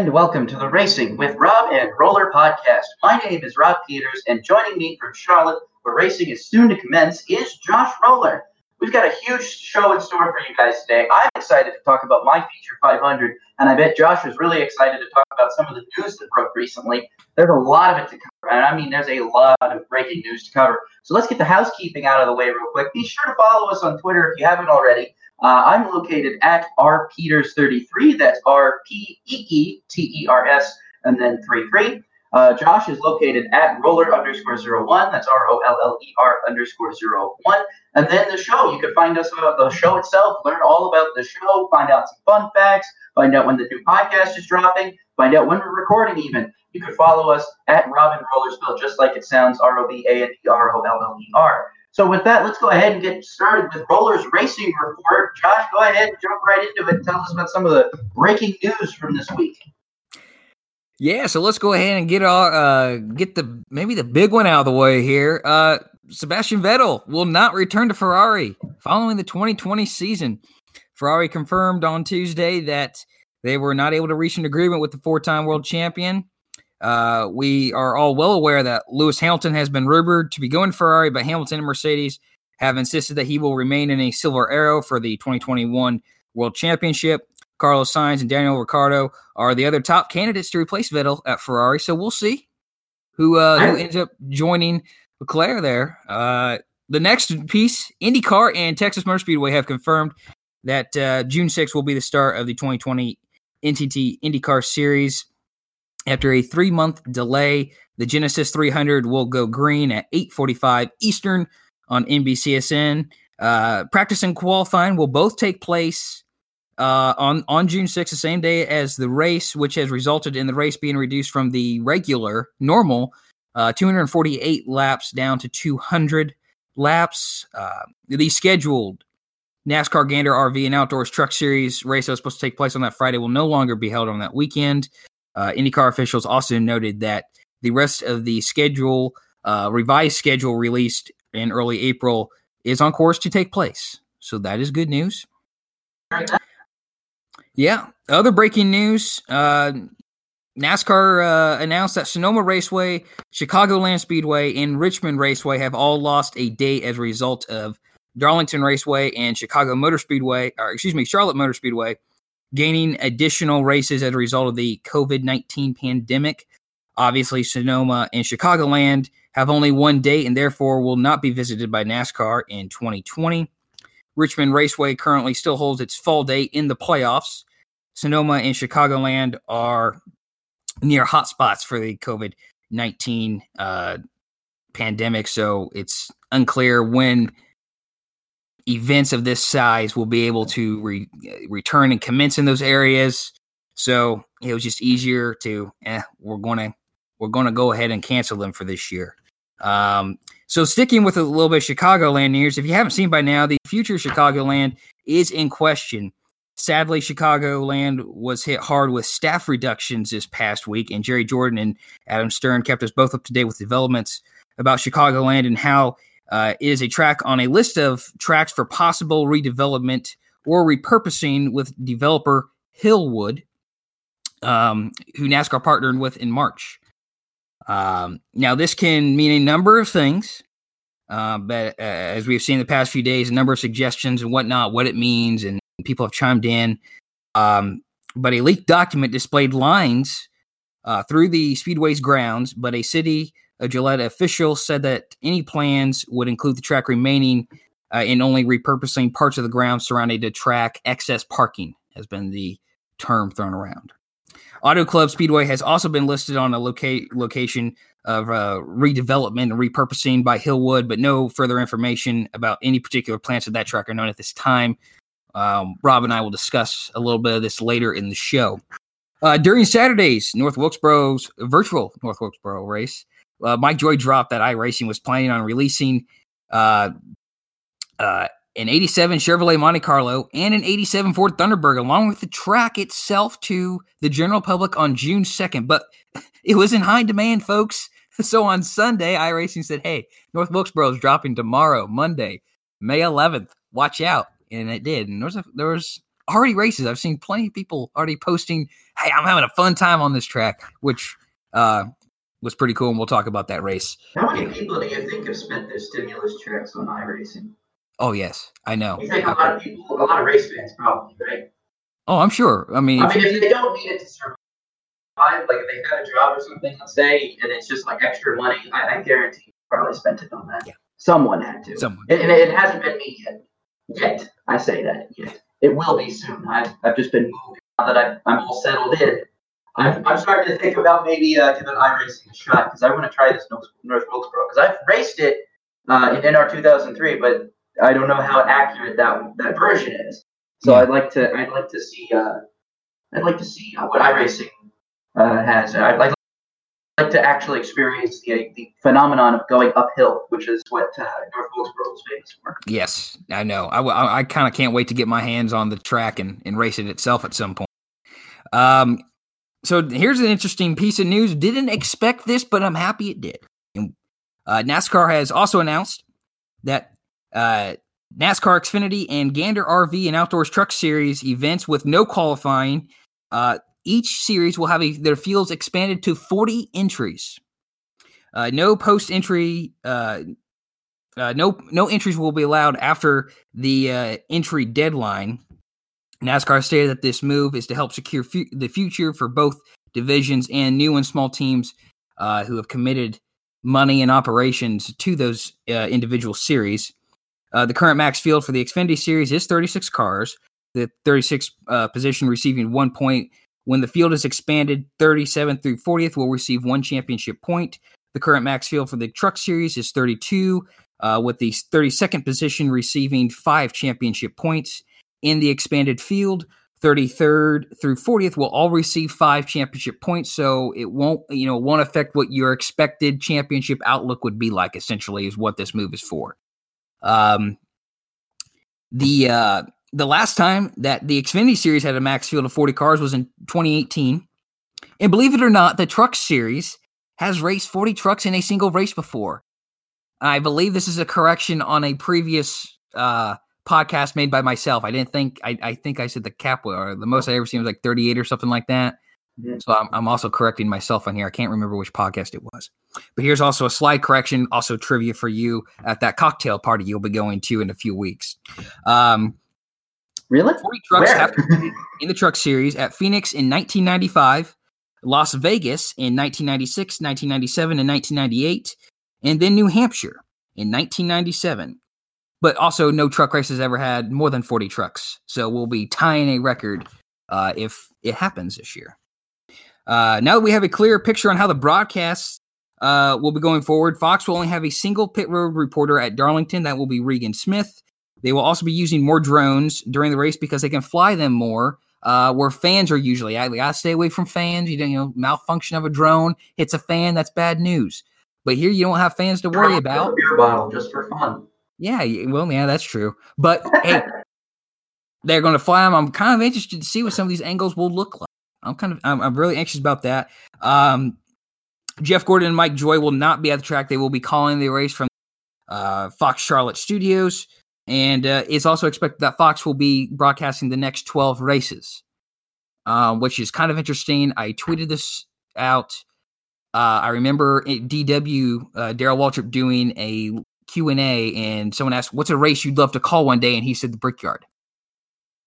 and welcome to the Racing with Rob and Roller podcast. My name is Rob Peters, and joining me from Charlotte, where racing is soon to commence, is Josh Roller. We've got a huge show in store for you guys today. I'm excited to talk about my feature 500, and I bet Josh is really excited to talk about some of the news that broke recently. There's a lot of it to cover, and I mean, there's a lot of breaking news to cover. So let's get the housekeeping out of the way real quick. Be sure to follow us on Twitter if you haven't already. Uh, I'm located at R Peters 33. That's R P E E T E R S and then 33. Uh, Josh is located at roller underscore zero one. That's R O L L E R underscore zero one. And then the show, you can find us about the show itself, learn all about the show, find out some fun facts, find out when the new podcast is dropping, find out when we're recording even. You can follow us at Robin Rollerspill, just like it sounds, R O B A N D R O L L E R. So with that, let's go ahead and get started with Rollers Racing Report. Josh, go ahead and jump right into it. Tell us about some of the breaking news from this week. Yeah, so let's go ahead and get our uh get the maybe the big one out of the way here. Uh Sebastian Vettel will not return to Ferrari following the 2020 season. Ferrari confirmed on Tuesday that they were not able to reach an agreement with the four-time world champion. Uh, we are all well aware that Lewis Hamilton has been rumored to be going Ferrari, but Hamilton and Mercedes have insisted that he will remain in a silver arrow for the 2021 World Championship. Carlos Sainz and Daniel Ricciardo are the other top candidates to replace Vettel at Ferrari. So we'll see who uh, who ends up joining Leclerc there. Uh, the next piece, IndyCar and Texas Motor Speedway have confirmed that uh, June 6th will be the start of the 2020 NTT IndyCar Series. After a three month delay, the Genesis 300 will go green at 8:45 Eastern on NBCSN. Uh, practice and qualifying will both take place uh, on on June 6th, the same day as the race, which has resulted in the race being reduced from the regular normal uh, 248 laps down to 200 laps. Uh, the scheduled NASCAR Gander RV and Outdoors Truck Series race that was supposed to take place on that Friday will no longer be held on that weekend. Uh, IndyCar officials also noted that the rest of the schedule, uh, revised schedule released in early April, is on course to take place. So that is good news. Yeah. Other breaking news uh, NASCAR uh, announced that Sonoma Raceway, Chicagoland Speedway, and Richmond Raceway have all lost a date as a result of Darlington Raceway and Chicago Motor Speedway, or excuse me, Charlotte Motor Speedway, gaining additional races as a result of the COVID 19 pandemic. Obviously, Sonoma and Chicagoland have only one date and therefore will not be visited by NASCAR in 2020. Richmond Raceway currently still holds its fall date in the playoffs. Sonoma and Chicagoland are near hotspots for the COVID 19 uh, pandemic. So it's unclear when events of this size will be able to re- return and commence in those areas. So it was just easier to, eh, we're going to, we're going to go ahead and cancel them for this year. Um, so sticking with a little bit of Chicagoland news, if you haven't seen by now, the future Chicagoland is in question. Sadly, Chicagoland was hit hard with staff reductions this past week, and Jerry Jordan and Adam Stern kept us both up to date with developments about Chicagoland and how uh, is a track on a list of tracks for possible redevelopment or repurposing with developer Hillwood, um, who NASCAR partnered with in March. Um, now, this can mean a number of things, uh, but uh, as we've seen the past few days, a number of suggestions and whatnot, what it means, and people have chimed in. Um, but a leaked document displayed lines uh, through the Speedway's grounds, but a city of Joliet official said that any plans would include the track remaining uh, in only repurposing parts of the ground surrounding the track. Excess parking has been the term thrown around. Auto Club Speedway has also been listed on a loca- location of uh, redevelopment and repurposing by Hillwood, but no further information about any particular plans of that track are known at this time. Um, Rob and I will discuss a little bit of this later in the show. Uh, during Saturday's North Wilkesboro's virtual North Wilkesboro race, uh, Mike Joy dropped that iRacing was planning on releasing uh, uh, an 87 Chevrolet Monte Carlo and an 87 Ford Thunderbird, along with the track itself, to the general public on June 2nd. But it was in high demand, folks. So on Sunday, iRacing said, hey, North Wilkesboro is dropping tomorrow, Monday, May 11th. Watch out. And it did. And there was, a, there was already races. I've seen plenty of people already posting, "Hey, I'm having a fun time on this track," which uh, was pretty cool. And we'll talk about that race. How many people do you think have spent their stimulus checks on iRacing? Oh yes, I know. You think a lot of people, a lot of race fans, probably, right? Oh, I'm sure. I mean, I mean, if they don't need it to survive, like if they had a job or something, let's say, and it's just like extra money, I, I guarantee you probably spent it on that. Yeah. Someone had to. Someone. And and it hasn't been me yet. Yet. I say that yet. It will be soon. I've, I've just been moving now that I, I'm all settled in. I'm, I'm starting to think about maybe uh, giving iRacing a shot because I want to try this North, North Wilkesboro because I've raced it uh, in NR 2003, but I don't know how accurate that that version is. So Yeah. I'd like to I'd like to see uh, I'd like to see uh, what iRacing uh, has. I'd like, like to actually experience the the phenomenon of going uphill, which is what uh, North Wilkesboro is famous for. Yes, I know. I, I, I kind of can't wait to get my hands on the track and, and race it itself at some point. Um, so here's an interesting piece of news. Didn't expect this, but I'm happy it did. And, uh, NASCAR has also announced that uh, NASCAR Xfinity and Gander RV and Outdoors Truck Series events with no qualifying. Uh, each series will have a, their fields expanded to 40 entries. Uh, no post entry. Uh, uh, no no entries will be allowed after the uh, entry deadline. NASCAR stated that this move is to help secure fu- the future for both divisions and new and small teams uh, who have committed money and operations to those uh, individual series. Uh, the current max field for the Xfinity series is 36 cars. The 36 uh, position receiving one point. When the field is expanded, 37th through 40th will receive one championship point. The current max field for the truck series is 32 uh, with the 32nd position receiving five championship points. In the expanded field, 33rd through 40th will all receive five championship points. So it won't, you know, won't affect what your expected championship outlook would be like. Essentially, is what this move is for. Um, the uh, the last time that the Xfinity Series had a max field of 40 cars was in 2018, and believe it or not, the Truck Series has raced 40 trucks in a single race before. I believe this is a correction on a previous uh, podcast made by myself. I didn't think I, I think I said the cap or the most I ever seen was like 38 or something like that. Mhm. So I'm, I'm also correcting myself on here. I can't remember which podcast it was. But here's also a slide correction, also trivia for you at that cocktail party you'll be going to in a few weeks. Um, Really? 40 trucks have in the truck series at Phoenix in 1995, Las Vegas in 1996, 1997, and 1998, and then New Hampshire in 1997. But also, no truck race has ever had more than 40 trucks. So we'll be tying a record uh, if it happens this year. Uh, now that we have a clear picture on how the broadcasts uh, will be going forward, Fox will only have a single pit road reporter at Darlington. That will be Regan Smith. They will also be using more drones during the race because they can fly them more. Uh, where fans are usually, I gotta stay away from fans. You you know, malfunction of a drone hits a fan, that's bad news. But here you don't have fans to worry about. beer bottle just for fun. Yeah, well, yeah, that's true. But hey, they're going to fly them. I'm kind of interested to see what some of these angles will look like. I'm kind of, I'm, I'm really anxious about that. Um, Jeff Gordon and Mike Joy will not be at the track. They will be calling the race from uh, Fox Charlotte Studios, and uh, it's also expected that Fox will be broadcasting the next 12 races, um, which is kind of interesting. I tweeted this out. Uh, I remember DW uh, Darrell Waltrip doing a Q and someone asked, "What's a race you'd love to call one day?" And he said the Brickyard.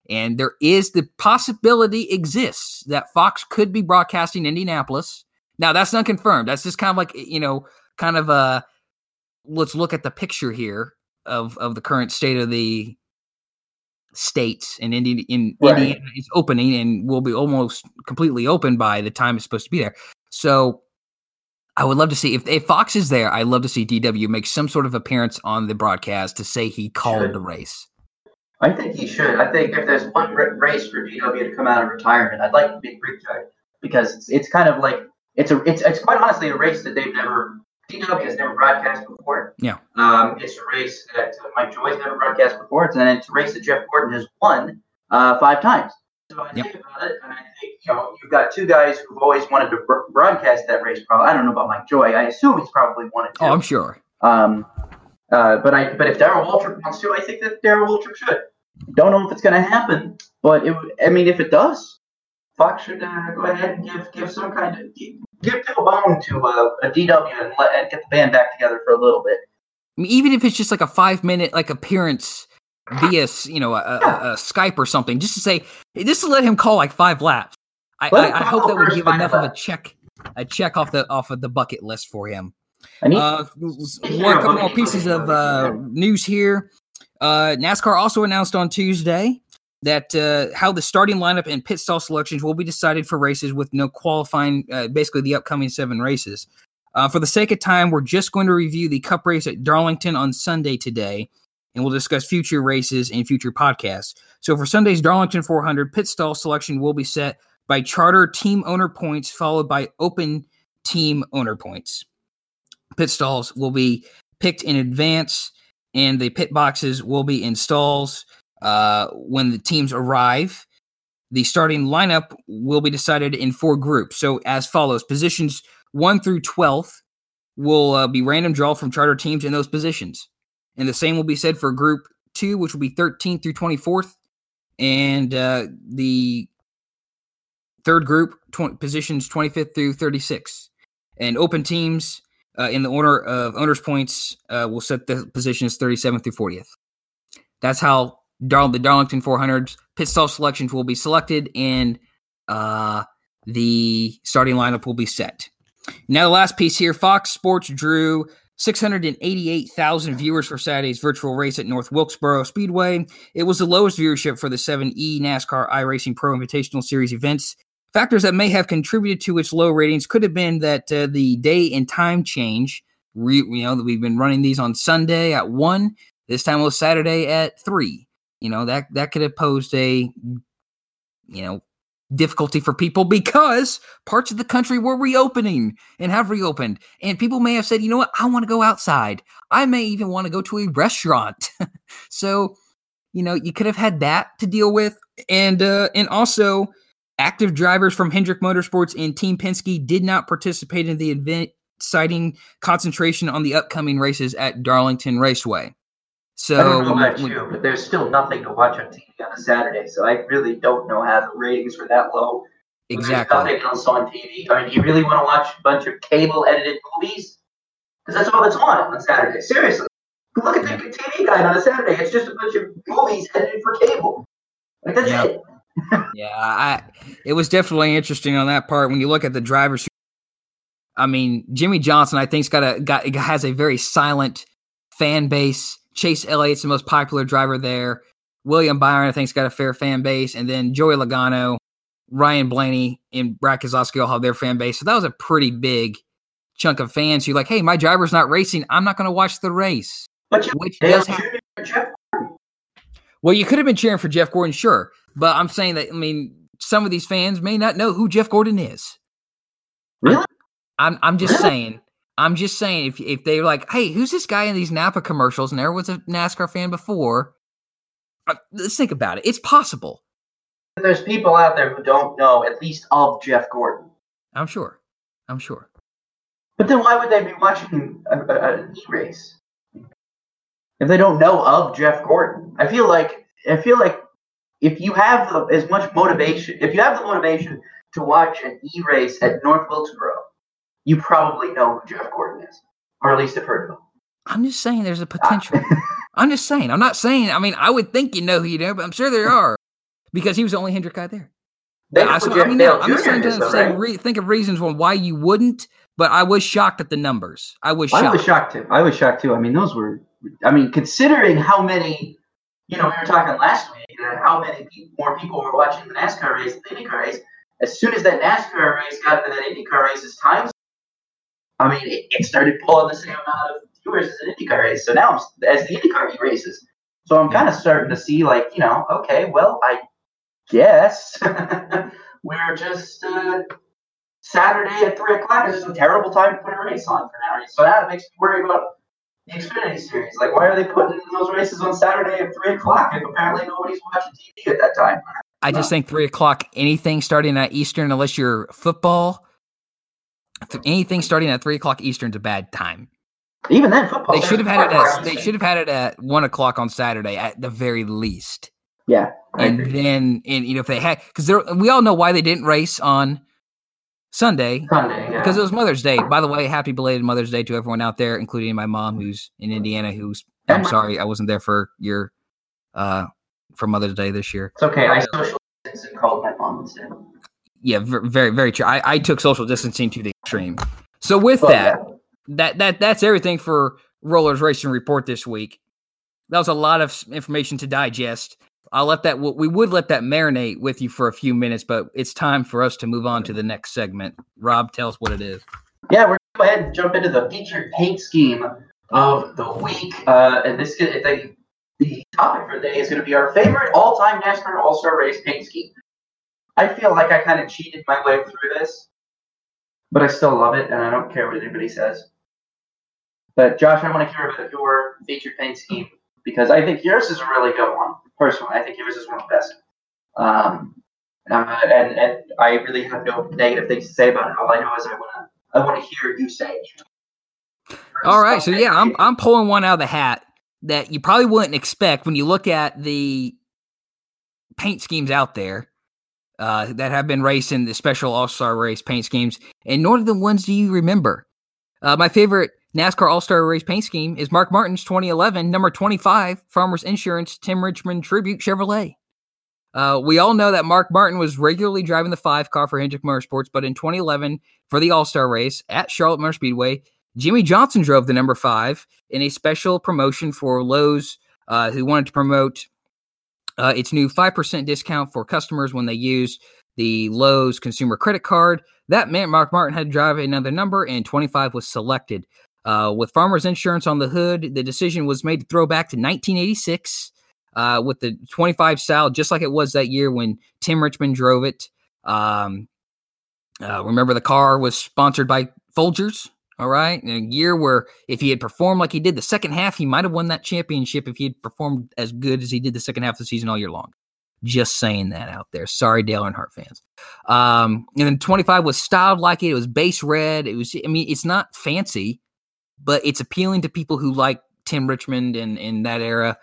And there is the possibility exists that Fox could be broadcasting Indianapolis. Now that's not confirmed. That's just kind of like you know, kind of a let's look at the picture here of of the current state of the states and Indi- in Right. Indiana is opening and will be almost completely open by the time it's supposed to be there. So I would love to see if, if Fox is there. I'd love to see DW make some sort of appearance on the broadcast to say he called Should. the race. I think he should. I think if there's one race for DW to come out of retirement, I'd like to be Brickyard because it's, it's kind of like it's a it's it's quite honestly a race that they've never DW has never broadcast before. Yeah. Um, it's a race that uh, Mike Joy's never broadcast before, and it's a race that Jeff Gordon has won uh, five times. So I Yep. think about it, and I think you know you've got two guys who've always wanted to br- broadcast that race. Probably I don't know about Mike Joy. I assume he's probably wanted to. Oh, I'm sure. Um, uh, but I but if Darrell Waltrip wants to, I think that Darrell Waltrip should. Don't know if it's going to happen, but it, I mean, if it does, Fox should uh, go ahead and give give some kind of give, a bone to uh, a DW and let and get the band back together for a little bit. I mean, even if it's just like a five minute like appearance via you know a, a, a, Skype or something, just to say just to let him call like five laps. I, I, I hope that would give enough of a check a check off the off of the bucket list for him. Uh, one couple more pieces of uh, news here. Uh, NASCAR also announced on Tuesday that uh, how the starting lineup and pit stall selections will be decided for races with no qualifying, uh, basically the upcoming seven races. Uh, for the sake of time, we're just going to review the Cup race at Darlington on Sunday today, and we'll discuss future races and future podcasts. So for Sunday's Darlington 400, pit stall selection will be set by charter team owner points, followed by open team owner points. Pit stalls will be picked in advance, and the pit boxes will be in stalls uh, when the teams arrive. The starting lineup will be decided in four groups. So, as follows positions 1 through 12th will uh, be random draw from charter teams in those positions. And the same will be said for group 2, which will be 13th through 24th. And uh, the third group, tw- positions 25th through 36. And open teams uh, in the order of owners' points uh, will set the positions 37th through 40th. That's how Dar- the Darlington 400s pit stall selections will be selected and uh, the starting lineup will be set. Now, the last piece here Fox Sports drew 688,000 viewers for Saturday's virtual race at North Wilkesboro Speedway. It was the lowest viewership for the 7 eNASCAR iRacing Pro Invitational Series events. Factors that may have contributed to its low ratings could have been that uh, the day and time change. Re- you know that we've been running these on Sunday at one. This time was Saturday at three. You know that that could have posed a you know difficulty for people because parts of the country were reopening and have reopened. And people may have said, you know what, I want to go outside. I may even want to go to a restaurant. so, you know, you could have had that to deal with. And uh, and also active drivers from Hendrick Motorsports and Team Penske did not participate in the event, citing concentration on the upcoming races at Darlington Raceway. So I don't know about when, you, but there's still nothing to watch on TV on a Saturday. So I really don't know how the ratings were that low. Exactly. There's nothing else on TV. I mean, do you really want to watch a bunch of cable edited movies? Because that's all that's on on Saturday. Seriously. Look at the TV guide on a Saturday. It's just a bunch of movies edited for cable. Like that's yeah. it. yeah, I. It was definitely interesting on that part when you look at the drivers. I mean, Jimmie Johnson, I think's got a got has a very silent fan base Chase Elliott's the most popular driver there. William Byron, I think, has got a fair fan base. And then Joey Logano, Ryan Blaney, and Brad Keselowski all have their fan base. So that was a pretty big chunk of fans who like, hey, my driver's not racing. I'm not going to watch the race. But you, which does happen. Well, you could have been cheering for Jeff Gordon, sure. But I'm saying that, I mean, some of these fans may not know who Jeff Gordon is. Really? I'm, I'm just really? saying I'm just saying, if if they're like, hey, who's this guy in these Napa commercials? And there was a NASCAR fan before. Uh, let's think about it. It's possible. There's people out there who don't know at least of Jeff Gordon. I'm sure. I'm sure. But then why would they be watching a e race if they don't know of Jeff Gordon? I feel like I feel like if you have the, as much motivation, if you have the motivation to watch an e race at North Wilkesboro, you probably know who Jeff Gordon is, or at least have heard of him. I'm just saying there's a potential. I'm just saying. I'm not saying. I mean, I would think you know who you know, but I'm sure there are because he was the only Hendrick guy there. I, so, I mean, no, I'm just trying to though, say, right? re- think of reasons why you wouldn't. But I was shocked at the numbers. I was shocked. I was shocked too. I was shocked too. I mean, those were. I mean, considering how many, you know, we were talking last week, and how many more people were watching the NASCAR race, than the IndyCar race. As soon as that NASCAR race got to that IndyCar race, as times I mean, it, it, started pulling the same amount of viewers as an IndyCar race. So now, as the IndyCar races, so I'm kind of starting to see, like, you know, okay, well, I guess we're just uh, Saturday at three o'clock is just a terrible time to put a race on for now. So now it makes me worry about the Xfinity series. Like, why are they putting those races on Saturday at three o'clock if apparently nobody's watching TV at that time? I just think three o'clock, anything starting at Eastern, unless you're football anything starting at three o'clock Eastern is a bad time. Even then, football. They should have had it at. They should have had it at one o'clock on Saturday at the very least. Yeah, I and agree. then and you know if they had because we all know why they didn't race on Sunday Sunday. Yeah. because it was Mother's Day. By the way, happy belated Mother's Day to everyone out there, including my mom who's in Indiana. Who's I'm sorry I wasn't there for your uh for Mother's Day this year. it's okay. I social distance and called my mom instead. Yeah, very very true. I, I took social distancing to the extreme. So with Well, that, that that that's everything for Rollers Racing Report this week. That was a lot of information to digest. I'll let that we would let that marinate with you for a few minutes, but it's time for us to move on to the next segment. Rob, tell us what it is. Yeah, we're gonna go ahead and jump into the featured paint scheme of the week. Uh, and this is the, the topic for today is going to be our favorite all-time NASCAR All-Star Race paint scheme. I feel like I kind of cheated my way through this, but I still love it, and I don't care what anybody says. But Josh, I want to hear about your feature paint scheme because I think yours is a really good one. Personally, I think yours is one of the best. Um, uh, and and I really have no negative things to say about it. All I know is I want to I want to hear you say. it. All right, so yeah, I'm I'm pulling one out of the hat that you probably wouldn't expect when you look at the paint schemes out there uh, that have been raced in the special All Star Race paint schemes, and nor the ones do you remember. Uh, my favorite NASCAR All Star Race paint scheme is Mark Martin's 2011 number 25 Farmers Insurance Tim Richmond Tribute Chevrolet. Uh, we all know that Mark Martin was regularly driving the five car for Hendrick Motorsports, but in 2011 for the All Star Race at Charlotte Motor Speedway, Jimmie Johnson drove the number five in a special promotion for Lowe's, uh, who wanted to promote uh, its new 5% discount for customers when they use the Lowe's consumer credit card. That meant Mark Martin had to drive another number, and 25 was selected. Uh, with Farmers Insurance on the hood, the decision was made to throw back to 1986 uh, with the 25 style, just like it was that year when Tim Richmond drove it. Um, uh, remember, the car was sponsored by Folgers. All right. In a year where if he had performed like he did the second half, he might have won that championship if he had performed as good as he did the second half of the season all year long. Just saying that out there. Sorry, Dale Earnhardt fans. Um, and then 25 was styled like it. It was base red. It was, I mean, it's not fancy, but it's appealing to people who like Tim Richmond and in that era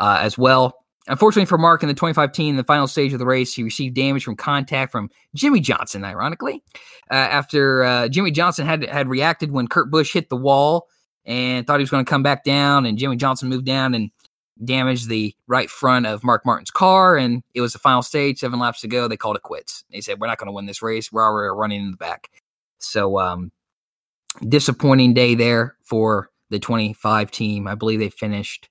uh, as well. Unfortunately for Mark in the 25 team, the final stage of the race, he received damage from contact from Jimmie Johnson, ironically, uh, after uh, Jimmie Johnson had had reacted when Kurt Busch hit the wall and thought he was going to come back down, and Jimmie Johnson moved down and damaged the right front of Mark Martin's car, and it was the final stage, seven laps to go. They called it quits. They said, "We're not going to win this race. We're already running in the back." So, um, disappointing day there for the 25 team. I believe they finished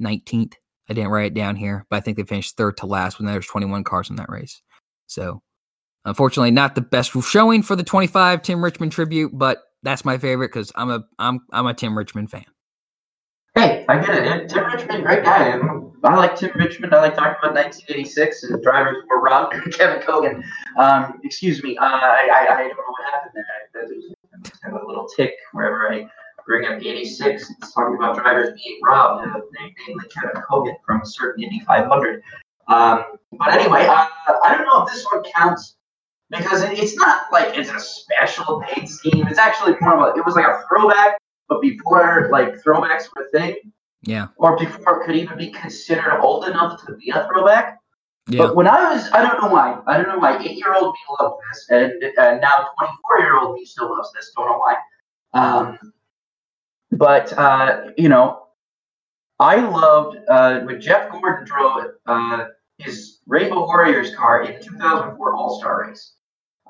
19th. I didn't write it down here, but I think they finished third to last when there's 21 cars in that race. So, unfortunately, not the best showing for the 25 Tim Richmond tribute, but that's my favorite because I'm a I'm I'm a Tim Richmond fan. Hey, I get it. Tim Richmond, great guy. I'm- I like Tim Richmond. I like talking about 1986 and the drivers were Rob and Kevin Cogan. Um, excuse me. Uh, I, I, I don't know what happened there. I, I just have a little tick wherever I bring up 86. It's talking about drivers being robbed, uh, namely Kevin Cogan from a certain Indy 500. Um, but anyway, uh, I don't know if this one counts because it, it's not like it's a special paid scheme. It's actually more of a, it was like a throwback, but before like throwbacks were a thing Yeah, or before it could even be considered old enough to be a throwback. yeah, But when I was, I don't know why. I don't know why. Eight year old me loved this, and uh, now 24 year old me still loves this. Don't know why. Um, but, uh, you know, I loved uh, when Jeff Gordon drove uh, his Rainbow Warriors car in the 2004 All Star race.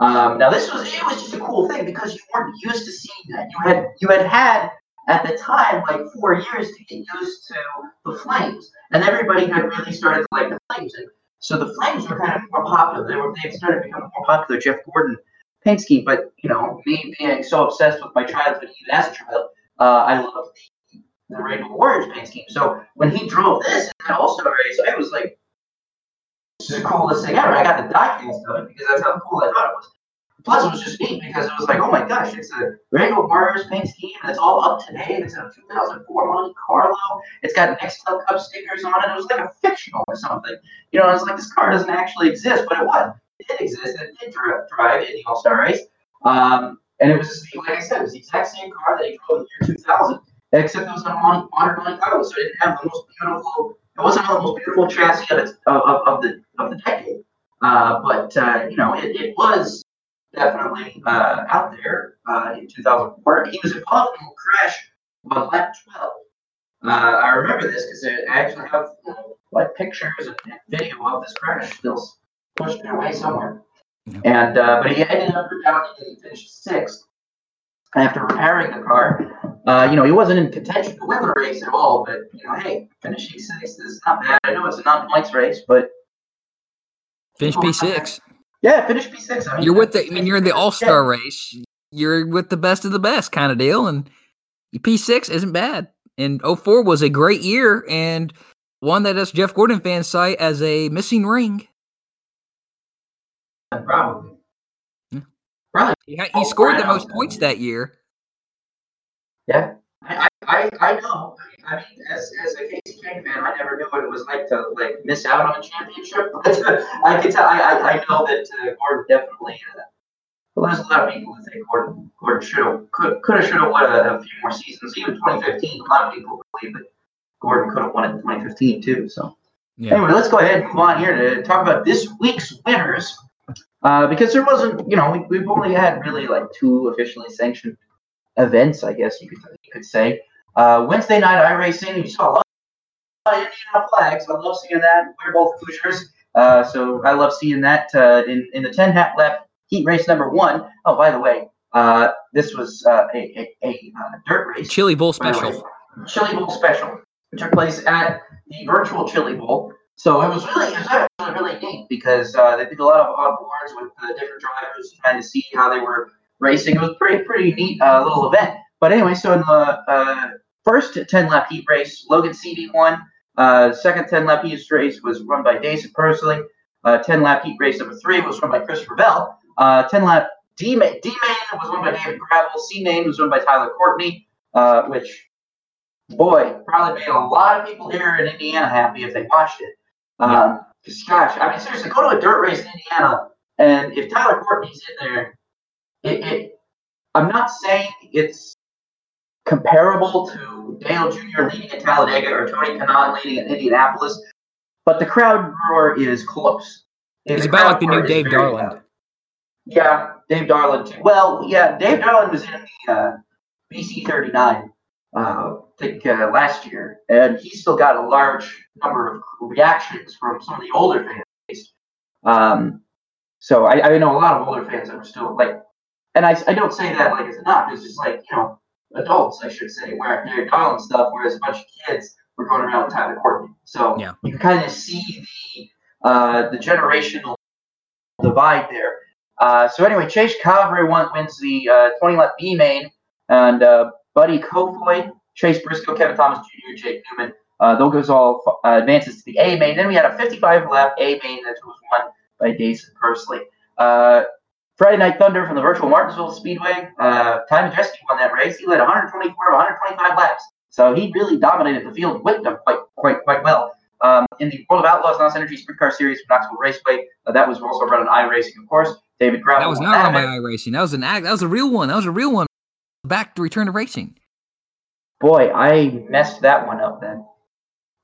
Um, now this was it was just a cool thing because you weren't used to seeing that. You had you had had at the time like four years to get used to the flames, and everybody had really started to like the flames. And so the flames were kind of more popular. They were they started becoming more popular. Jeff Gordon paint scheme, but you know me being so obsessed with my childhood, even as a child, uh, I loved the, the Rainbow Warriors paint scheme. So when he drove this in All Star race, I was like, "This is the coolest thing ever." I got the diecast of it because that's how cool I thought it was. Plus, it was just neat because it was like, oh my gosh, it's a Rainbow Warriors paint scheme, it's all up to date. It's a 2004 Monte Carlo. It's got Nextel Cup stickers on it. It was like a fictional or something. You know, I was like, this car doesn't actually exist, but it was. It did exist. It did dri- drive in the All Star race. Um, and it was, like I said, it was the exact same car that he drove in the year 2000, except it was on Monte Carlo, so it didn't have the most beautiful it wasn't the most beautiful chassis of, of, of, the of the decade, uh, but uh, you know it, it was definitely uh, out there uh, in 2004. He was involved in a crash on lap 12. Uh, I remember this because I actually have know, like pictures and video of this crash still pushed away somewhere. Yeah. And uh, but he ended up he finished sixth after repairing the car. Uh, you know, he wasn't in contention to win the race at all, but you know, hey, finishing sixth is not bad. I know it's a non-points race, but Finish P six. yeah, finish P six. I mean, You're with the. I mean, you're in the. All Star race. You're with the best of the best kind of deal, and P six isn't bad. And 04 was a great year, and one that us Jeff Gordon fans cite as a missing ring. Probably. Yeah. Probably. He, he Oh, scored the most points that year. Yeah. I, I, I know. I mean, as, as a Kasey Kahne fan, I never knew what it was like to like miss out on a championship. But I can tell. I, I, I know that uh, Gordon definitely. Uh, well, there's a lot of people who think Gordon Gordon should have could could have should have won a, a few more seasons. Even 2015, a lot of people believe that Gordon could have won it in 2015 too. So. Yeah. Anyway, let's go ahead and move on here to talk about this week's winners. Uh, because there wasn't, you know, we, we've only had really like two officially sanctioned events, I guess you could, you could say. Uh, Wednesday night iRacing, you saw a lot of Indiana flags. I love seeing that. We're both Hoosiers, uh, so I love seeing that uh, in, in the 10 hat lap heat race number one. Oh, by the way, uh, this was uh, a, a, a uh, dirt race. Chili Bowl by the way. special. Chili Bowl special. It took place at the virtual Chili Bowl. So it was really, it was actually really neat because uh, they did a lot of odd boards with uh, different drivers trying to see how they were racing. It was pretty, pretty neat uh, little event. But anyway, so in the uh, first 10 lap heat race, Logan Seavey won. Uh, second 10 lap heat race was run by Daison Pursley. Uh, 10 lap heat race number three was run by Christopher Bell. Uh, 10 lap D main D main was run by David Gravel. C main was run by Tyler Courtney, uh, which boy probably made a lot of people here in Indiana happy if they watched it. Um, 'cause, gosh, I mean seriously, go to a dirt race in Indiana, and if Tyler Courtney's in there, it, it I'm not saying it's comparable to Dale Jr. leading at Talladega or Tony Kanaan leading at Indianapolis, but the crowd roar is close. And He's the about crowd like the new Dave very Darland. loud. Yeah, Dave Darland too. Well, yeah, Dave Darland was in the uh, BC 39, uh, I think uh, last year, and he still got a large number of reactions from some of the older fans. Um, so I, I know a lot of older fans that are still like, and I, I don't say that like it's not. It's just like you know, adults I should say, where they're Darland stuff, whereas a bunch of kids were going around with Tyler Courtney. So Yeah. you can kind of see the uh, the generational divide there. Uh, so anyway, Chase Calvary won, wins the uh, 20 lap B main, and uh, Buddy Kofoid, Chase Briscoe, Kevin Thomas Jr., Jake Newman. Uh, those all uh, advances to the A main. Then we had a 55 lap A main that was won by Daison Pursley. Uh, Friday Night Thunder from the virtual Martinsville Speedway. Uh, Ty Majeski won that race. He led 124 of 125 laps, so he really dominated the field, whipped them quite quite quite well. Um, in the World of Outlaws NOS Energy Sprint Car Series from Knoxville Raceway, uh, that was also run on iRacing, of course. David Gravel. That was not on event. my iRacing. That was an act. That was a real one. That was a real one. Back to return to racing. Boy, I messed that one up then.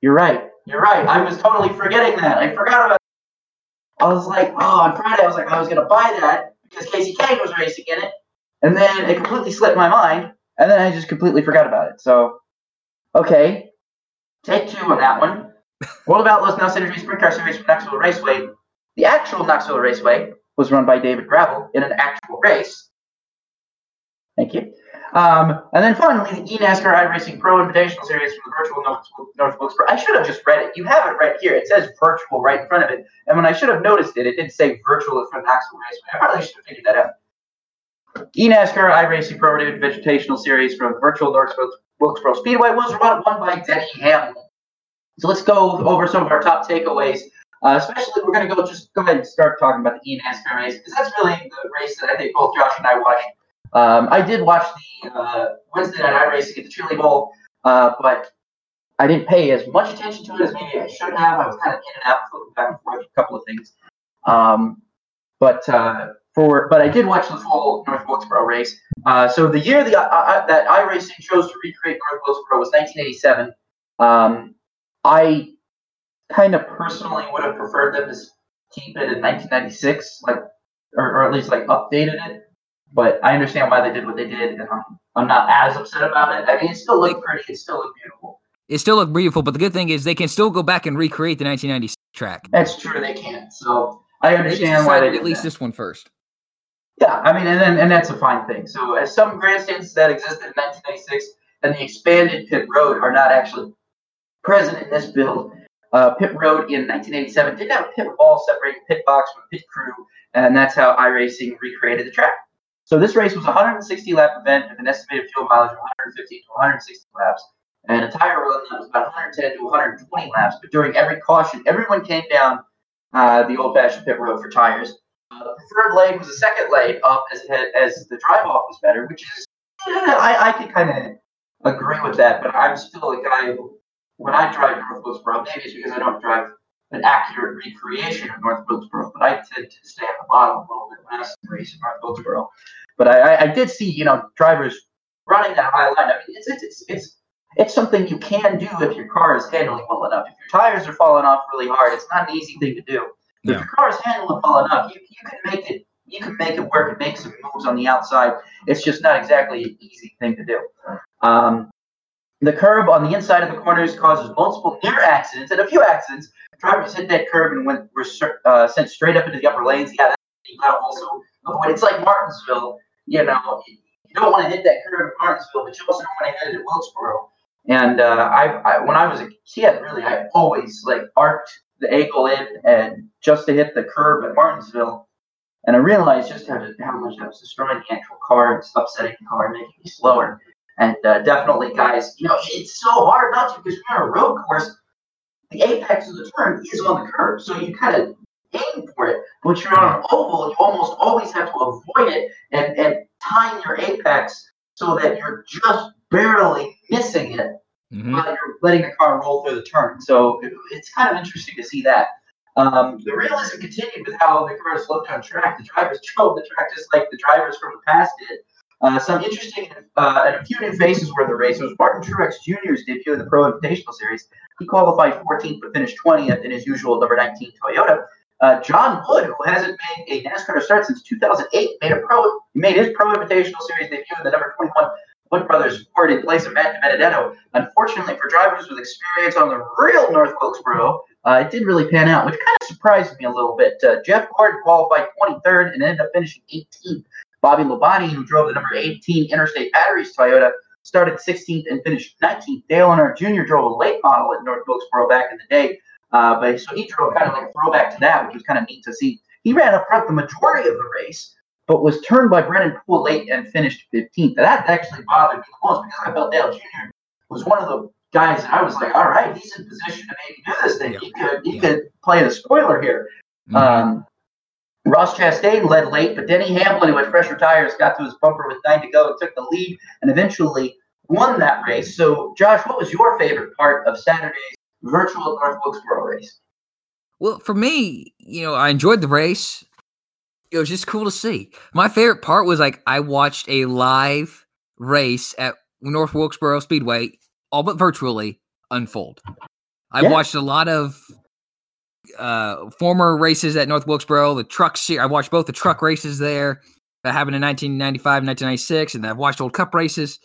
You're right. You're right. I was totally forgetting that. I forgot about I was like, oh, on Friday, I was like, I was going to buy that because Kasey Kahne was racing in it. And then it completely slipped my mind. And then I just completely forgot about it. So, okay. Take two on that one. World of Outlaws NOS Energy Sprint Car Series from Knoxville Raceway. The actual Knoxville Raceway was run by David Gravel in an actual race. Thank you. Um, and then finally, the eNASCAR iRacing Pro Invitational Series from the virtual North, North Wilkesboro. I should have just read it. You have it right here. It says virtual right in front of it. And when I should have noticed it, it did say virtual in front of Knoxville Raceway. I probably should have figured that out. eNASCAR iRacing Pro Invitational Series from virtual North Wilkesboro Speedway was won by Denny Hamlin. So let's go over some of our top takeaways. Uh, especially, we're going to go just go ahead and start talking about the eNASCAR race because that's really the race that I think both Josh and I watched. Um, I did watch the uh, Wednesday night iRacing at the Chili Bowl, uh, but I didn't pay as much attention to it as maybe I should have. I was kind of in and out, flipping back and forth, a couple of things. Um, but uh, for but I did watch the full North Wilkesboro race. Uh, so the year the, uh, uh, that iRacing chose to recreate North Wilkesboro was 1987. Um, I kind of personally would have preferred them to keep it in 1996, like, or, or at least like updated it. But I understand why they did what they did, and I'm, I'm not as upset about it. I mean, it still looked pretty. It still looked beautiful. It still looked beautiful, but the good thing is they can still go back and recreate the 1996 track. That's true. They can. So I understand why they at least that. this one first. Yeah, I mean, and then and that's a fine thing. So as some grandstands that existed in 1996 and the expanded pit road are not actually present in this build. Uh, pit road in 1987 did have a pit wall separating pit box from pit crew, and that's how iRacing recreated the track. So this race was a 160 lap event with an estimated fuel mileage of 150 to 160 laps, and a tire run that was about 110 to 120 laps. But during every caution, everyone came down uh, the old-fashioned pit road for tires. Uh, the preferred lane was the second lane up as as the drive off was better, which is I, I can kind of agree with that. But I'm still a guy who, when I drive North Wilkesboro, maybe it's because I don't drive an accurate recreation of North Wilkesboro, but I tend to stay at the bottom a little bit I race in North Wilkesboro. But I, I, I, did see, you know, drivers running that high line. I mean, it's, it's, it's, it's something you can do if your car is handling well enough. If your tires are falling off really hard, it's not an easy thing to do. Yeah. If your car is handling well enough, you, you can make it you can make it work and make some moves on the outside. It's just not exactly an easy thing to do. Um, the curb on the inside of the corners causes multiple near accidents and a few accidents. Drivers hit that curb and went were uh, sent straight up into the upper lanes. Yeah, that you got to also avoid. It's like Martinsville. You know, you don't want to hit that curb in Martinsville, but you also don't want to hit it at Wilkesboro. And uh, I, I, when I was a kid, really, I always like arced the ankle in and just to hit the curb at Martinsville. And I realized just how, how much I was destroying the actual car and upsetting the car making me slower. And uh, definitely, guys, you know, it's so hard not to because you're on a road course. The apex of the turn is on the curb, so you kind of aim for it. But you're on an oval, you almost always have to avoid it and, and time your apex so that you're just barely missing it mm-hmm. while you're letting the car roll through the turn. So it, it's kind of interesting to see that. Um, the realism continued with how the cars looked on track. The drivers drove the track just like the drivers from the past did. Uh, some interesting uh, and a few new faces were in the race. It was Martin Truex Jr.'s debut in the Pro Invitational Series. He qualified 14th but finished 20th in his usual number 19 Toyota. Uh, Jon Wood, who hasn't made a NASCAR start since 2008, made a pro made his Pro Invitational Series debut in the number 21 Wood Brothers Ford in place of Matt DiBenedetto. Unfortunately for drivers with experience on the real North Wilkesboro, uh, it didn't really pan out, which kind of surprised me a little bit. Uh, Jeff Gordon qualified 23rd and ended up finishing 18th. Bobby Labonte, who drove the number 18 Interstate Batteries Toyota, started 16th and finished 19th. Dale Earnhardt Jr. drove a late model at North Wilkesboro back in the day, uh, but so he drove kind of like a throwback to that, which was kind of neat to see. He ran up front the majority of the race, but was turned by Brennan Poole late and finished 15th. That actually bothered me the most because I felt Dale Jr. was one of the guys that I was like, all right, he's in position to maybe do this thing. Yeah. He could he yeah. could play the spoiler here. Mm-hmm. Um, Ross Chastain led late, but Denny Hamlin, who had fresher tires, got to his bumper with nine to go and took the lead and eventually won that race. So, Josh, what was your favorite part of Saturday's virtual North Wilkesboro race? Well, for me, you know, I enjoyed the race. It was just cool to see. My favorite part was like I watched a live race at North Wilkesboro Speedway, all but virtually, unfold. I yeah. watched a lot of uh, former races at North Wilkesboro, the truck series. I watched both the truck races there that happened in 1995, 1996, and I've watched old cup races.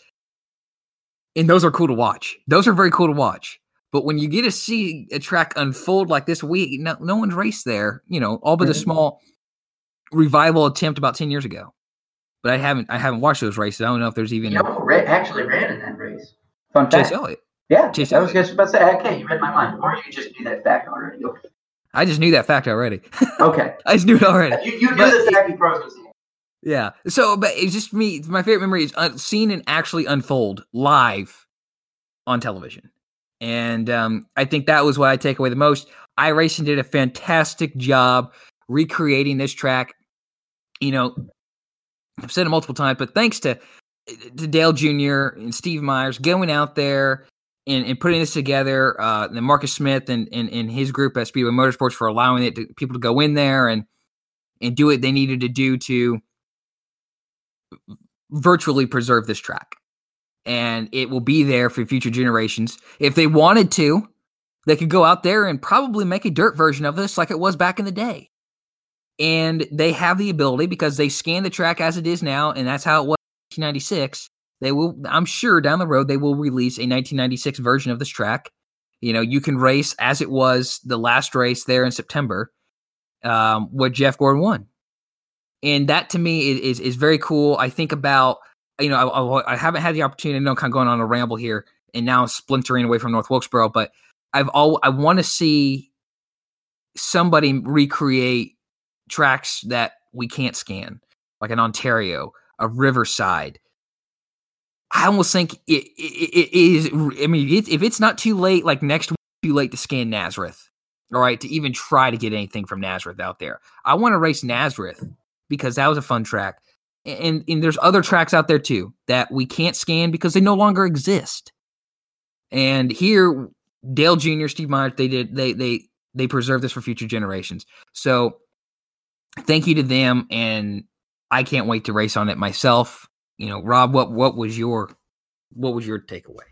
And those are cool to watch. Those are very cool to watch. But when you get to see a track unfold like this week, no, no one's raced there, you know, all but a small revival attempt about 10 years ago. But I haven't I haven't watched those races. I don't know if there's even you know, actually ran in that race. Fun fact. Chase Elliott. Yeah, Chase I was just about to say, okay, you read my mind, or you just knew that fact already. Okay. I just knew that fact already. Okay. I just knew it already. You, you knew but, the fact process. Yeah. So, but it's just me. My favorite memory is uh, seeing it actually unfold live on television, and um, I think that was what I take away the most. iRacing did a fantastic job recreating this track. You know, I've said it multiple times, but thanks to to Dale Jr. and Steve Myers going out there and, and putting this together, uh, Marcus Smith and, and, and his group at Speedway Motorsports for allowing it to people to go in there and and do what they needed to do to virtually preserve this track. And it will be there for future generations. If they wanted to, they could go out there and probably make a dirt version of this like it was back in the day. And they have the ability because they scan the track as it is now, and that's how it was in 1996. They will, I'm sure, down the road they will release a 1996 version of this track. You know, you can race as it was the last race there in September, um, what Jeff Gordon won, and that to me is is, is very cool. I think about you know I, I, haven't had the opportunity. I know I'm kind of going on a ramble here, and now splintering away from North Wilkesboro, but I've all I want to see somebody recreate tracks that we can't scan, like an Ontario, a Riverside. I almost think it, it, it is. I mean, it, if it's not too late, like next week, too late to scan Nazareth, all right, to even try to get anything from Nazareth out there. I want to race Nazareth because that was a fun track. And, and there's other tracks out there too that we can't scan because they no longer exist. And here, Dale Jr., Steve Myers, they did they they they preserve this for future generations. So thank you to them, and I can't wait to race on it myself. You know, Rob, what what was your what was your takeaway?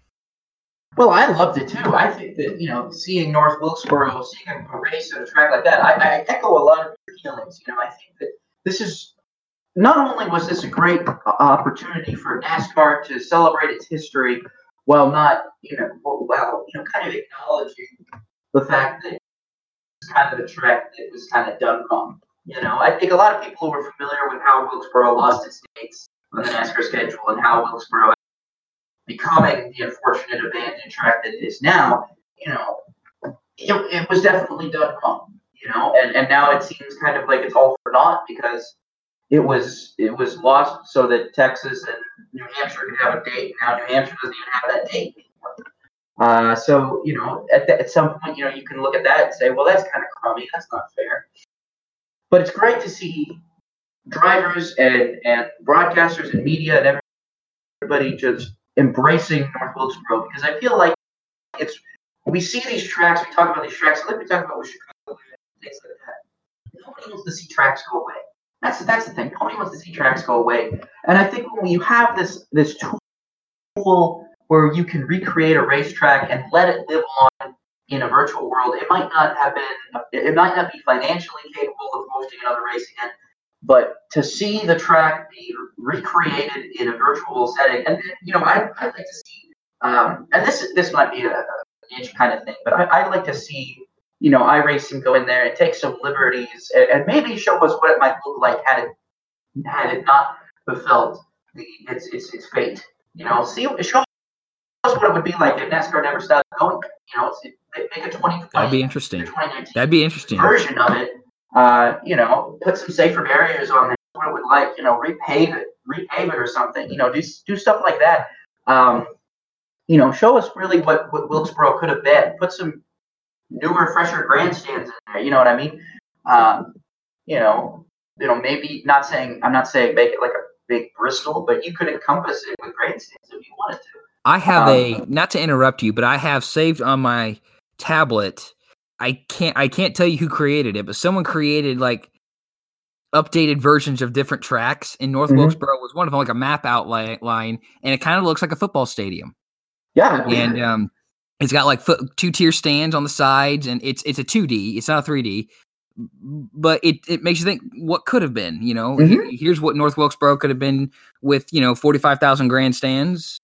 Well, I loved it too. I think that you know, seeing North Wilkesboro, seeing a race at a track like that, I, I echo a lot of your feelings. You know, I think that this is not only was this a great uh, opportunity for NASCAR to celebrate its history, while not, you know, while you know, kind of acknowledging the fact that it's kind of a track that was kind of done wrong. You know, I think a lot of people who were familiar with how Wilkesboro lost its dates on the NASCAR schedule and how Wilkesboro becoming the unfortunate abandoned track that it is now. You know, it, it was definitely done wrong. You know, and, and now it seems kind of like it's all for naught because it was it was lost so that Texas and New Hampshire could have a date. Now New Hampshire doesn't even have that date. Uh, so you know, at, the, at some point, you know, you can look at that and say, well, that's kind of crummy. That's not fair. But it's great to see drivers and and broadcasters and media and everybody just embracing North Wilkesboro because I feel like it's we see these tracks, we talk about these tracks, let me talk about with Chicago things like that. Nobody wants to see tracks go away. That's that's the thing. Nobody wants to see tracks go away. And I think when you have this this tool where you can recreate a racetrack and let it live on in a virtual world, it might not have been it might not be financially capable of hosting another race again. But to see the track be recreated in a virtual setting, and you know, I, I'd like to see, um, and this this might be a, niche kind of thing, but I, I'd like to see you know, iRacing go in there and take some liberties and, and, maybe show us what it might look like had it had it not fulfilled the, its, its its fate. You know, see show us what it would be like if NASCAR never stopped going. You know, make a 2020. That'd be interesting. That'd be interesting. Version of it. Uh, you know, put some safer barriers on it. What it would like. You know, repave it, repave it or something. You know, do do stuff like that. Um, you know, show us really what, what Wilkesboro could have been. Put some newer, fresher grandstands in there. You know what I mean? Um, you know, you know, maybe not saying I'm not saying make it like a big Bristol, but you could encompass it with grandstands if you wanted to. I have um, a not to interrupt you, but I have saved on my tablet. I can't I can't tell you who created it, but someone created like updated versions of different tracks in North mm-hmm. Wilkesboro was one of them, like a map outline, and it kind of looks like a football stadium. Yeah, and um, it's got like foot, two tier stands on the sides, and it's it's a two D. It's not a three D, but it it makes you think what could have been. You know, mm-hmm. here's what North Wilkesboro could have been with you know forty five thousand grandstands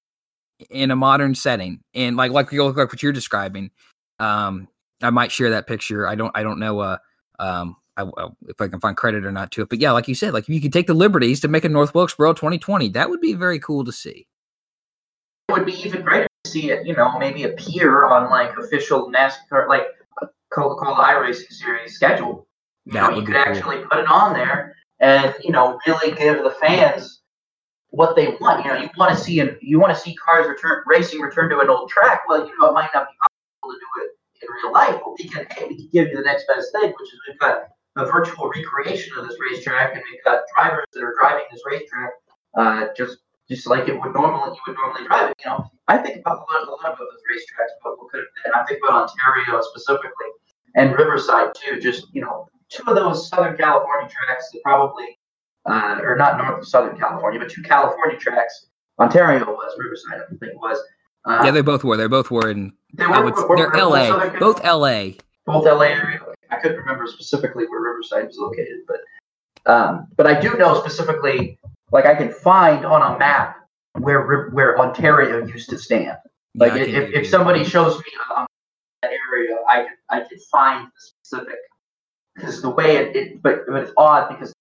in a modern setting, and like like you look like what you're describing. Um, I might share that picture. I don't I don't know. Uh, um, I, if I can find credit or not to it, but yeah, like you said, like if you could take the liberties to make a North Wilkesboro 2020, that would be very cool to see. It would be even greater to see it, you know, maybe appear on like official NASCAR, like Coca-Cola iRacing Series schedule. You that know, you could cool. actually put it on there and you know really give the fans what they want. You know, you want to see and you want to see cars return racing return to an old track. Well, you know, it might not be possible to do it in real life, but we can hey, we can give you the next best thing, which is we've got a virtual recreation of this racetrack, and we've got drivers that are driving this racetrack uh, just just like it would normally you would normally drive it. You know, I think about a lot, a lot about those racetracks, but what could have been. I think about Ontario specifically and Riverside too. Just you know, two of those Southern California tracks that probably, uh, or not North Southern California, but two California tracks. Ontario was Riverside, I think was. Uh, yeah, they both were. They both were in They were, would, were- they're were LA, both LA. both LA area. I couldn't remember specifically where Riverside was located, but um, but I do know specifically, like I can find on a map where where Ontario used to stand. Like Yeah, if, if, do if that. somebody shows me um, that area, I can I can find the specific because the way it, it but, but it's odd because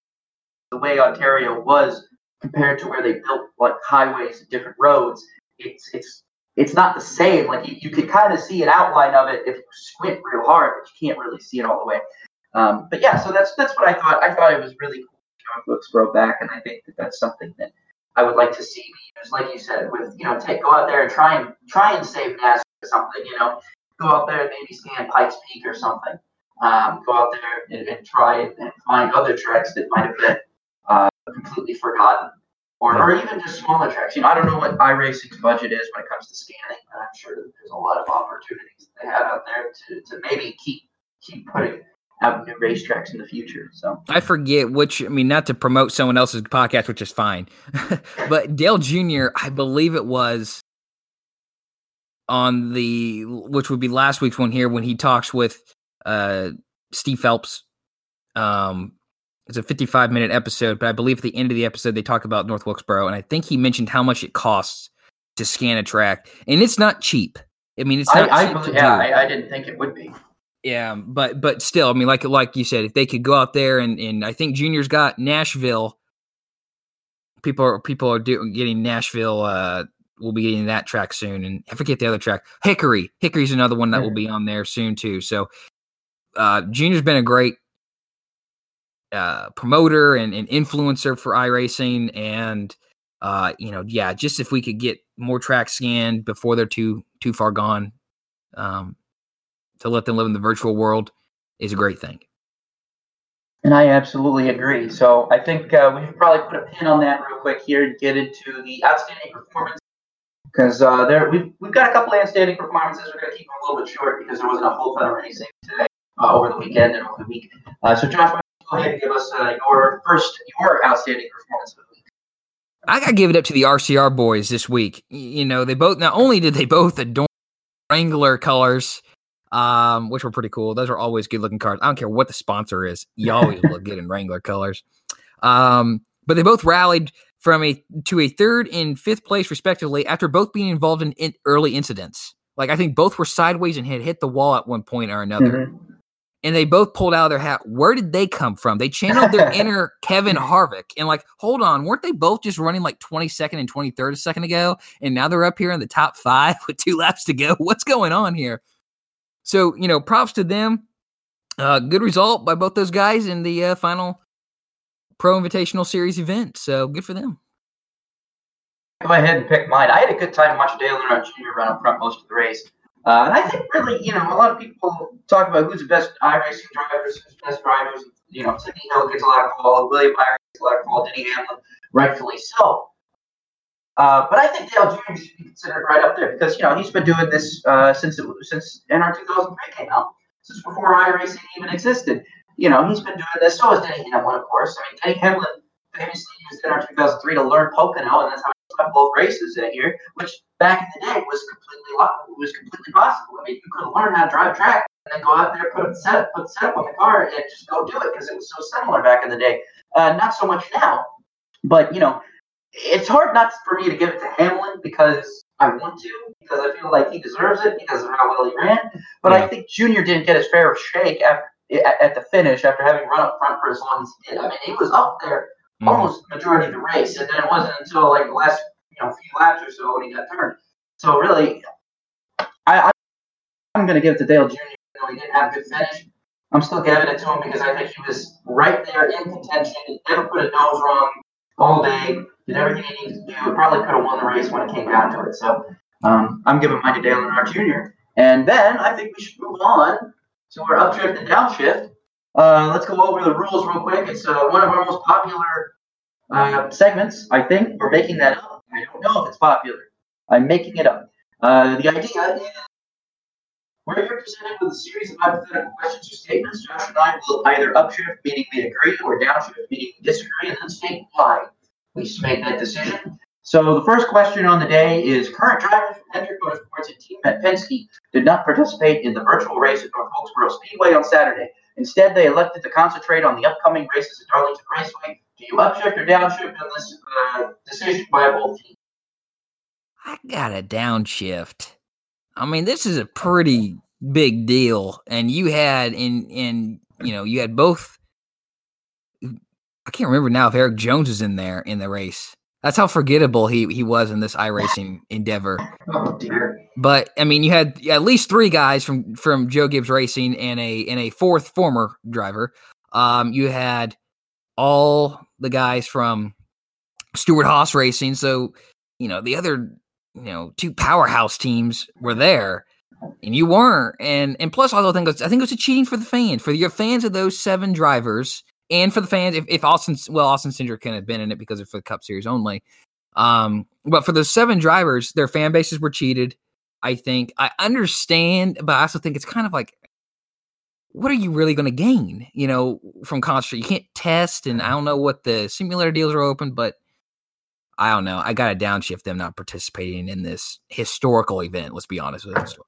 the way Ontario was compared to where they built like highways and different roads, it's it's it's not the same. Like you, you can kind of see an outline of it if you squint real hard, but you can't really see it all the way. Um, but yeah, so that's that's what I thought. I thought it was really cool. Comic books grow back, and I think that that's something that I would like to see used, like you said, with you know, take go out there and try and try and save NASCAR or something. You know, go out there and maybe scan Pikes Peak or something. Um, go out there and, and try and, and find other tracks that might have been uh, completely forgotten, or, or even just smaller tracks. You know, I don't know what iRacing's budget is when it comes to scanning, but I'm sure there's a lot of opportunities they have out there to, to maybe keep keep putting out new racetracks in the future. So I forget which. I mean, not to promote someone else's podcast, which is fine, but Dale Jr. I believe it was on the which would be last week's one here when he talks with uh Steve Phelps. Um, it's a 55 minute episode, but I believe at the end of the episode they talk about North Wilkesboro, and I think he mentioned how much it costs to scan a track, and it's not cheap. I mean, it's not I cheap believe, to yeah, do. I, I didn't think it would be. Yeah, but but still, I mean, like like you said, if they could go out there and and I think Junior's got Nashville. People are people are doing getting Nashville. Uh, we'll be getting that track soon, and I forget the other track. Hickory, Hickory's another one that will be on there soon too. So, uh, Junior's been a great uh, promoter and, and influencer for iRacing, and uh, you know, yeah, just if we could get more tracks scanned before they're too too far gone, um, to let them live in the virtual world is a great thing. And I absolutely agree. So I think uh, we should probably put a pin on that real quick here and get into the outstanding performance. Because uh, there, we've, we've got a couple of outstanding performances. We're going to keep them a little bit short because there wasn't a whole ton of racing today uh, over the weekend and over the week. Uh, so Josh, why go ahead and give us uh, your first, your outstanding performance of the week. I gotta give it up to the RCR boys this week. You know, they both not only did they both adorn Wrangler colors, um, which were pretty cool. Those are always good looking cars. I don't care what the sponsor is, you always look good in Wrangler colors. Um, but they both rallied from a to a third and fifth place respectively after both being involved in, in early incidents. Like I think both were sideways and had hit the wall at one point or another. And they both pulled out of their hat. Where did they come from? They channeled their inner Kevin Harvick and like, hold on, weren't they both just running like 22nd and 23rd a second ago? And now they're up here in the top five with two laps to go. What's going on here? So, you know, props to them. Uh, good result by both those guys in the uh, final Pro Invitational Series event. So good for them. Go ahead and pick mine. I had a good time watching Dale Earnhardt Jr. run up front most of the race. Uh, and I think really, you know, a lot of people talk about who's the best iRacing drivers, who's the best drivers. You know, Sidney Hill gets a lot of call, William Byron gets a lot of call, Denny Hamlin, rightfully so. Uh, but I think Dale Jr. should be considered right up there because you know he's been doing this uh, since it, since NR 2003 came out, since before iRacing even existed. You know, he's been doing this. So has Denny Hamlin, of course. I mean, Denny Hamlin famously used NR 2003 to learn Pocono, and that's how won both races that year, which back in the day was completely was completely possible. I mean, you could learned how to drive track and then go out there, put a setup, put setup on the car, and just go do it because it was so similar back in the day. Uh, not so much now, but you know, it's hard not for me to give it to Hamlin because I want to, because I feel like he deserves it because of how well he ran. But Yeah. I think Junior didn't get his fair shake after, at, at the finish after having run up front for as long as he did. I mean, he was up there. Almost majority of the race, and then it wasn't until like the last you know few laps or so when he got turned. So really, I, I'm going to give it to Dale Jr. Though he didn't have a good finish, I'm still giving it to him because I think he was right there in contention. He never put a nose wrong all day. Did everything he needed to do. Probably could have won the race when it came down to it. So um, I'm giving mine to Dale Earnhardt Jr. And then I think we should move on to our upshift and downshift. Uh, let's go over the rules real quick. It's uh, one of our most popular uh, segments. I think we're making that up. I don't know if it's popular. I'm making it up. Uh, the idea is we're here presented with a series of hypothetical questions or statements. Josh and I will either upshift, meaning we agree, or downshift, meaning we disagree, and then state why we make that decision. So the first question on the day is current drivers from Hendrick Motorsports and Team at Penske did not participate in the virtual race at North Wilkesboro Speedway on Saturday. Instead, they elected to concentrate on the upcoming races at Darlington Raceway. Do you upshift or downshift on this uh, decision by both teams? I got a downshift. I mean, this is a pretty big deal, and you had in in you know you had both. I can't remember now if Erik Jones is in there in the race. That's how forgettable he he was in this iRacing endeavor. Oh dear. But I mean, you had at least three guys from from Joe Gibbs Racing and a and a fourth former driver. Um, you had all the guys from Stewart-Haas Racing. So you know the other you know two powerhouse teams were there, and you weren't. And and plus, also I think I think it was a cheating for the fans for your fans of those seven drivers and for the fans, if, if Austin, well, Austin Cindric can have been in it because of the Cup Series only. Um, but for those seven drivers, their fan bases were cheated. I think I understand, but I also think it's kind of like, what are you really going to gain? You know, from concert, you can't test, and I don't know what the simulator deals are open, but I don't know. I got to downshift them not participating in this historical event. Let's be honest with you.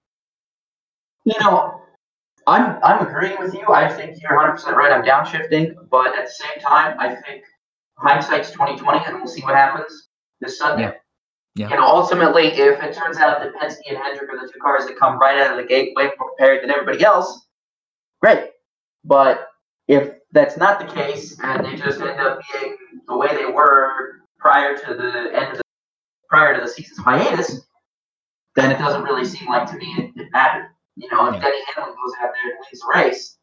You know, I'm I'm agreeing with you. I think you're 100 percent right. I'm downshifting, but at the same time, I think hindsight's 2020, and we'll see what happens this Sunday. Yeah. Yeah. Know, ultimately, if it turns out that Penske and Hendrick are the two cars that come right out of the gate way more prepared than everybody else, great. But if that's not the case, and they just end up being the way they were prior to the end of the prior to the season's hiatus, then it doesn't really seem like to me it, it mattered. You know, if yeah. Denny Hamlin goes out there and wins the race,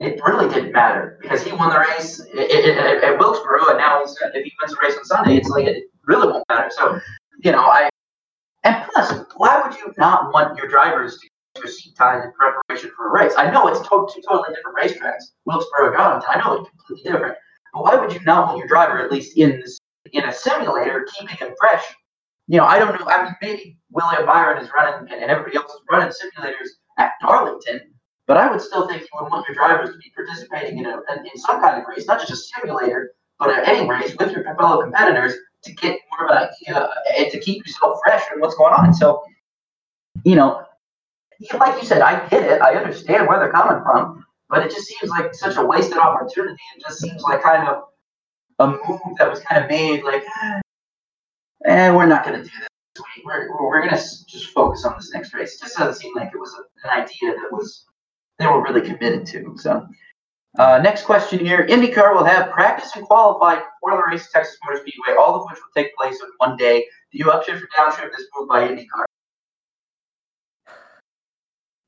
it really didn't matter because he won the race at Wilkesboro, and now if he wins the race on Sunday, it's like it really won't matter. So, you know, I and plus, why would you not want your drivers to get seat time in preparation for a race? I know it's to- two totally different racetracks, Wilkesboro and Darlington. I know it's completely different, but why would you not want your driver at least in in a simulator keeping him fresh you know, I don't know. I mean, maybe William Byron is running and everybody else is running simulators at Darlington, but I would still think you would want your drivers to be participating in, a, in some kind of race, not just a simulator, but at any race with your fellow competitors to get more of an idea and to keep yourself fresh and what's going on. So, you know, like you said, I get it. I understand where they're coming from, but it just seems like such a wasted opportunity. It just seems like kind of a move that was kind of made like, eh, eh, we're not going to do this. We're, we're going to just focus on this next race. It just doesn't seem like it was a, an idea that was they were really committed to. So, uh, next question here: IndyCar will have practice and qualify for the race Texas Motor Speedway, all of which will take place in one day. Do you upshift or downshift this move by IndyCar?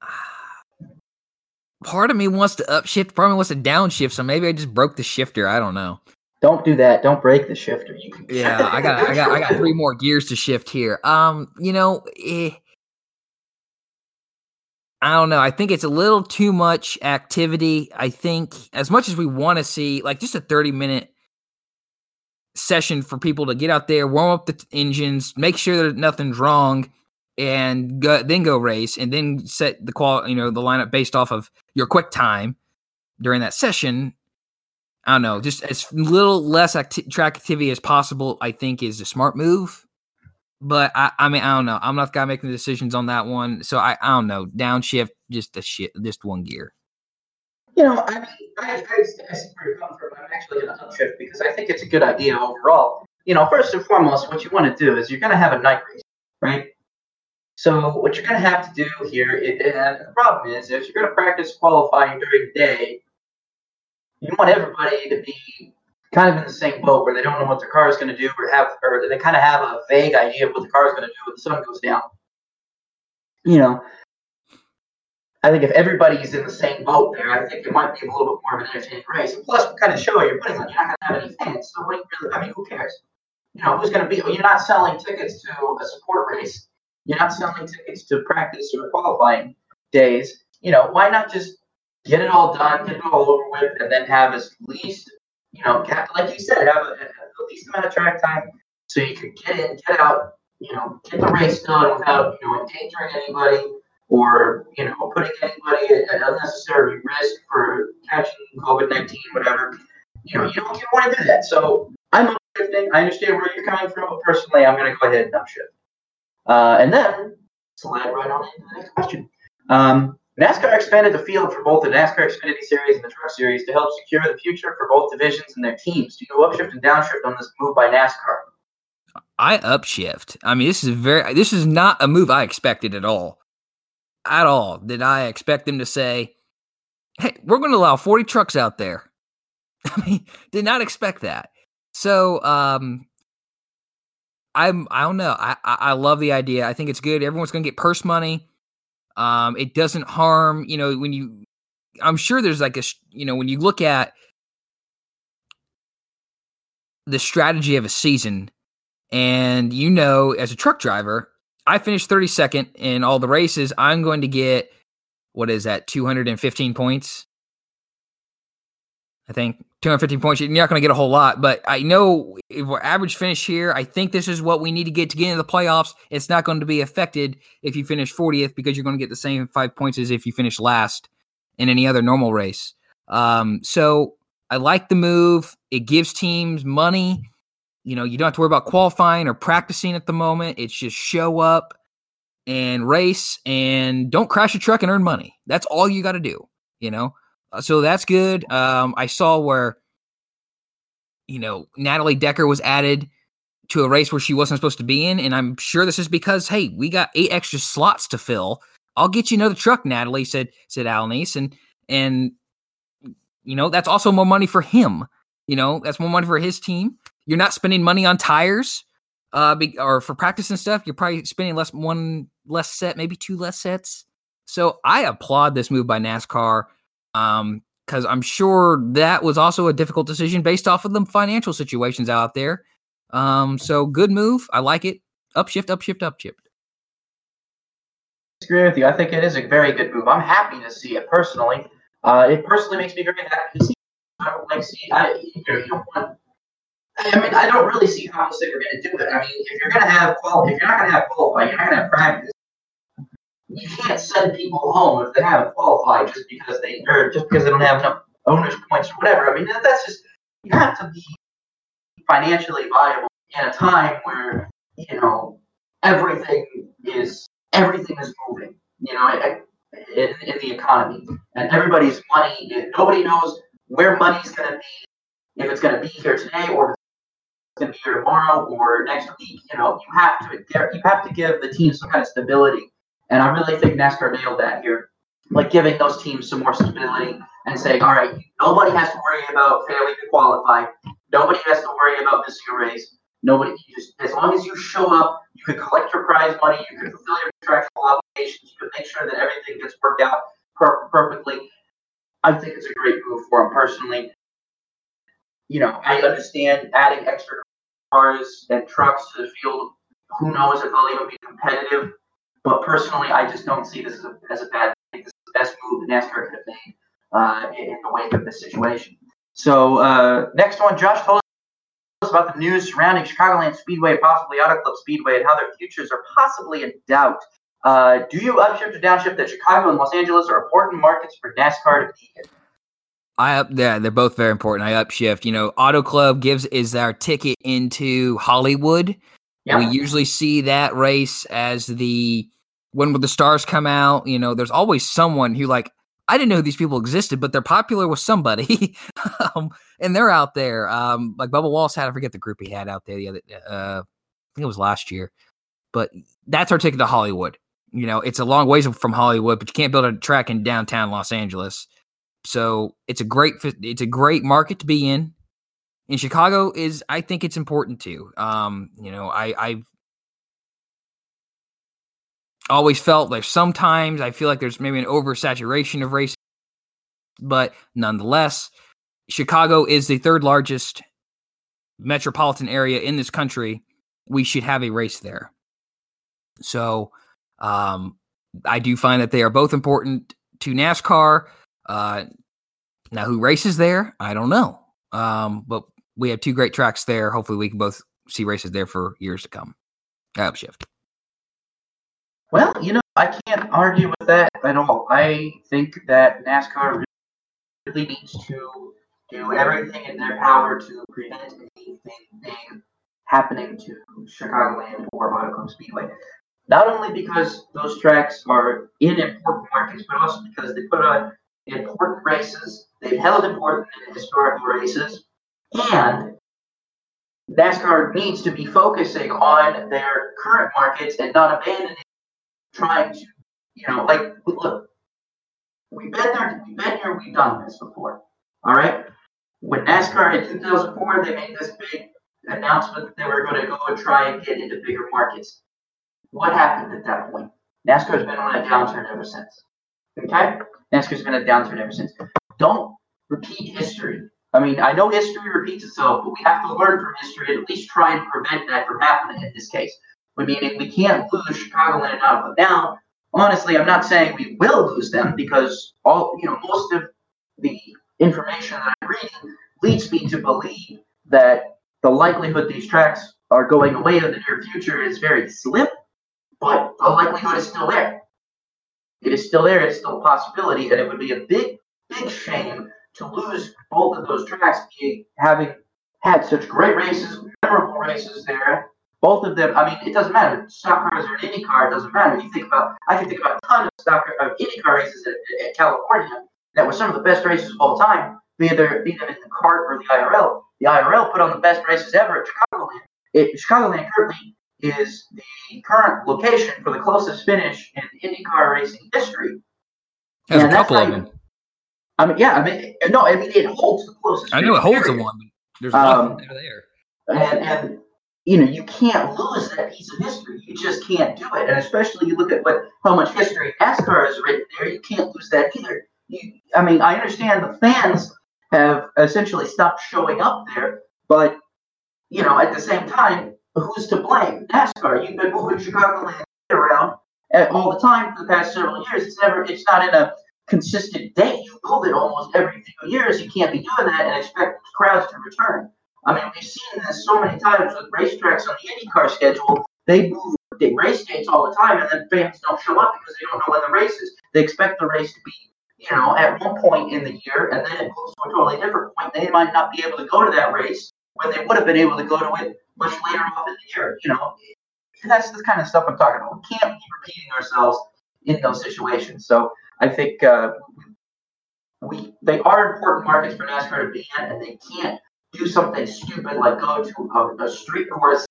Part of me wants to upshift, part of me wants to downshift, so maybe I just broke the shifter. I don't know. Don't do that. Don't break the shifter. Yeah, I got, I got, I got three more gears to shift here. Um, you know, eh, I don't know. I think it's a little too much activity. I think as much as we want to see, like, just a thirty minute session for people to get out there, warm up the engines, make sure that nothing's wrong, and go, then go race, and then set the qual, you know, the lineup based off of your quick time during that session I don't know, just as little less acti- track activity as possible. I think is a smart move. But I, I mean, I don't know. I'm not the guy making the decisions on that one, so I, I don't know. Downshift, just a shit, just one gear. You know, I mean, I, I, I see where you're. I'm actually going to upshift because I think it's a good idea overall. You know, first and foremost, what you want to do is you're going to have a night race, right? So what you're going to have to do here, and the problem is, if you're going to practice qualifying during the day, you want everybody to be kind of in the same boat where they don't know what their car is going to do or have or they kind of have a vague idea of what the car is going to do when the sun goes down. You know, I think if everybody's in the same boat there, I think it might be a little bit more of an entertaining race. Plus, what kind of show you're putting on? You're not going to have any fans, so what really? I mean, who cares? You know, who's going to be? You're not selling tickets to a support race. You're not selling tickets to practice or qualifying days. You know, why not just get it all done, get it all over with, and then have as least, you know, like you said, have a, the least amount of track time so you could get in, get out, you know, get the race done without, you know, endangering anybody or, you know, putting anybody at unnecessary risk for catching COVID 19, whatever. You know, you don't, you want to do that. So I'm understanding. I understand where you're coming from, but personally, I'm going to go ahead and upshift. Uh, and then slide right on into the next question. Um, NASCAR expanded the field for both the NASCAR Xfinity Series and the Truck Series to help secure the future for both divisions and their teams. Do you upshift and downshift on this move by NASCAR? I upshift. I mean, this is very. This is not a move I expected at all. At all did I expect them to say, "Hey, we're going to allow 40 trucks out there." I mean, did not expect that. So, um, I'm. I don't know. I, I I love the idea. I think it's good. Everyone's going to get purse money. Um, it doesn't harm, you know, when you, I'm sure there's like a, you know, when you look at the strategy of a season, and you know, as a truck driver, I finished 32nd in all the races. I'm going to get, what is that, 215 points? I think 215 points. You're not going to get a whole lot, but I know if we're average finish here, I think this is what we need to get to get into the playoffs. It's not going to be affected if you finish 40th because you're going to get the same five points as if you finish last in any other normal race. Um, so I like the move. It gives teams money. You know, you don't have to worry about qualifying or practicing at the moment. It's just show up and race and don't crash a truck and earn money. That's all you got to do, you know? Uh, so that's good. Um, I saw where, you know, Natalie Decker was added to a race where she wasn't supposed to be in, and I'm sure this is because hey, we got eight extra slots to fill. I'll get you another truck, Natalie said said Al Niece, and and you know that's also more money for him. You know that's more money for his team. You're not spending money on tires, uh, be, or for practice and stuff. You're probably spending less one less set, maybe two less sets. So I applaud this move by NASCAR. Um, because I'm sure that was also a difficult decision based off of the financial situations out there. Um, so good move. I like it. Upshift, upshift, upshift. I agree with you. I think it is a very good move. I'm happy to see it personally. Uh, it personally makes me very happy to see. I don't like see. I, you know, you don't want, I mean, I don't really see how else they were going to do it. I mean, if you're going to have qual, if you're not going to have qualify, you're not going to have practice you can't send people home if they haven't qualified just because they or just because they don't have enough owners points or whatever. I mean, that's just you have to be financially viable in a time where you know everything is everything is moving. You know, in, in the economy, and everybody's money. Nobody knows where money's going to be if it's going to be here today or to be here tomorrow or next week. You know, you have to you have to give the team some kind of stability and I really think NASCAR nailed that here, like giving those teams some more stability and saying, all right, nobody has to worry about failing to qualify. Nobody has to worry about missing a race. Nobody, just as long as you show up, you can collect your prize money, you can fulfill your contractual obligations, you can make sure that everything gets worked out per- perfectly. I think it's a great move for them personally. You know, I understand adding extra cars and trucks to the field. Who knows if they'll even be competitive? But personally, I just don't see this as a, as a bad thing. This is the best move the NASCAR could have made uh, in the wake of this situation. So uh, next one, Josh told us about the news surrounding Chicagoland Speedway, possibly Auto Club Speedway, and how their futures are possibly in doubt. Uh, do you upshift or downshift that Chicago and Los Angeles are important markets for NASCAR to be in? I up yeah, they're both very important. I upshift. You know, Auto Club gives is our ticket into Hollywood. We usually see that race as the when would the stars come out. You know, there's always someone who like I didn't know these people existed, but they're popular with somebody, um, and they're out there. Um, like Bubba Wallace had, I forget the group he had out there the other. Uh, I think it was last year, but that's our ticket to Hollywood. You know, it's a long ways from Hollywood, but you can't build a track in downtown Los Angeles. So it's a great it's a great market to be in in Chicago is I think it's important too. Um, you know, I I've always felt like sometimes I feel like there's maybe an oversaturation of race, but nonetheless, Chicago is the third largest metropolitan area in this country. We should have a race there. So um, I do find that they are both important to NASCAR. Uh, now, who races there? I don't know. Um, but we have two great tracks there. Hopefully, we can both see races there for years to come. Upshift. Well, you know, I can't argue with that at all. I think that NASCAR really needs to do everything in their power to prevent anything happening to Chicagoland or Club Speedway. Not only because those tracks are in important markets, but also because they put on important races. They've held important and historical races, and NASCAR needs to be focusing on their current markets and not abandoning trying to, you know, like look, we've been there, we've been here, we've done this before. All right. When NASCAR in 2004, they made this big announcement that they were going to go and try and get into bigger markets. What happened at that point? NASCAR's been on a downturn ever since. Okay? NASCAR's been a downturn ever since. Don't repeat history. I mean, I know history repeats itself, but we have to learn from history and at least try and prevent that from happening in this case. I mean, if we can't lose Chicagoland out of now. Honestly, I'm not saying we will lose them because all you know, most of the information that I'm reading leads me to believe that the likelihood these tracks are going away in the near future is very slim, but the likelihood is still there. It is still there. It's still a possibility, and it would be a big, big shame to lose both of those tracks, being having had such great races, memorable races there. Both of them. I mean, it doesn't matter. Stock cars or an Indy car, it doesn't matter. You think about. I can think about a ton of stock of Indy car races at, at California that were some of the best races of all time, be either be them in the CART or the IRL. The IRL put on the best races ever at Chicagoland. It, Chicagoland currently is the current location for the closest finish in IndyCar racing history. There's and a couple of them. I mean, yeah, I mean, no, I mean, it holds the closest. I know it holds the one. There's um, nothing there. And, and you know, you can't lose that piece of history. You just can't do it. And especially you look at what how much history NASCAR has written there, you can't lose that either. You, I mean, I understand the fans have essentially stopped showing up there, but you know, at the same time, who's to blame? NASCAR. You've been moving Chicagoland around all the time for the past several years. It's never, it's not in a consistent date. You move it almost every few years. You can't be doing that and expect crowds to return. I mean, we've seen this so many times with racetracks on the IndyCar schedule. They move the race dates all the time, and then fans don't show up because they don't know when the race is. They expect the race to be, you know, at one point in the year, and then it moves to a totally different point. They might not be able to go to that race when they would have been able to go to it much later off in the year. You know, that's the kind of stuff I'm talking about. We can't be repeating ourselves in those situations. So I think uh, we they are important markets for NASCAR to be in, and they can't do something stupid like go to a, a street course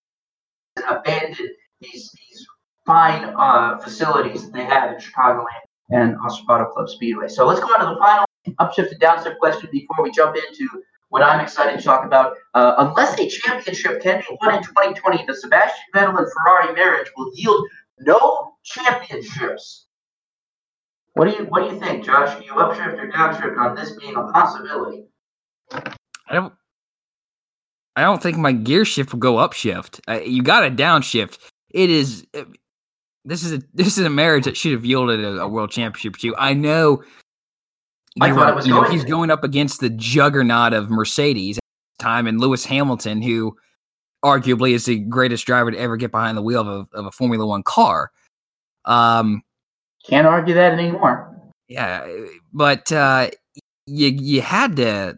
and abandon these these fine uh, facilities that they have in Chicagoland and Auto Club Speedway. So let's go on to the final upshift and downshift question before we jump into what I'm excited to talk about. Uh, unless a championship can be won in 2020, the Sebastian Vettel and Ferrari marriage will yield no championships. What do you What do you think, Josh? Are you upshift or downshift on this being a possibility? I don't. I don't think my gear shift will go upshift. Uh, you got a downshift. It is. Uh, this is a this is a marriage that should have yielded a, a world championship to you. I know I thought it was you going know, he's going up against the juggernaut of Mercedes time and Lewis Hamilton, who arguably is the greatest driver to ever get behind the wheel of a, of a Formula One car. Um, Can't argue that anymore. Yeah, but uh, you you had to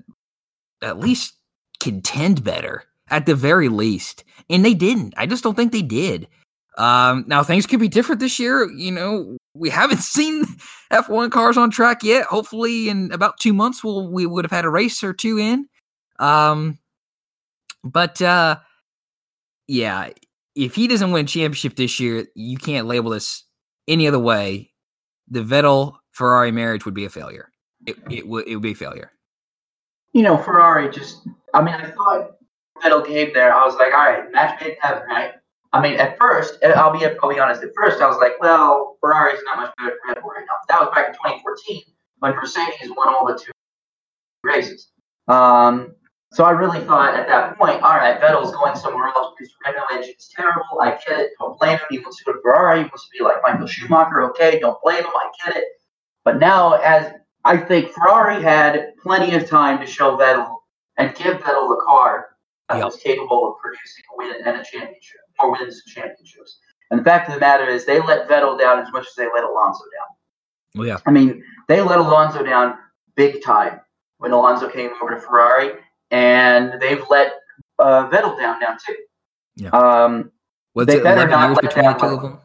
at least contend better at the very least, and they didn't. I just don't think they did. Um, now things could be different this year. You know, we haven't seen F1 cars on track yet. Hopefully, in about two months, we'll we would have had a race or two in. Um, but uh, yeah, if he doesn't win championship this year, you can't label this any other way. The Vettel Ferrari marriage would be a failure. It, it would it would be a failure. You know, Ferrari just. I mean, I thought Vettel came there. I was like, all right, match made in heaven, right? I mean, at first, I'll be I'll be honest. At first, I was like, well, Ferrari's not much better than Red Bull right now. That was back in 2014 when Mercedes won all the two races. Um, so I really thought at that point, all right, Vettel's going somewhere else because the Renault engine is terrible. I get it. Don't blame him. He wants to go to Ferrari. He wants to be like Michael Schumacher. Okay, don't blame him. I get it. But now, as I think Ferrari had plenty of time to show Vettel and give Vettel a car that yep. was capable of producing a win and a championship more wins and championships. And the fact of the matter is, they let Vettel down as much as they let Alonso down. Well, yeah. I mean, they let Alonso down big time when Alonso came over to Ferrari, and they've let uh, Vettel down now too. Yeah. Um, Was they it better not years between the two of them?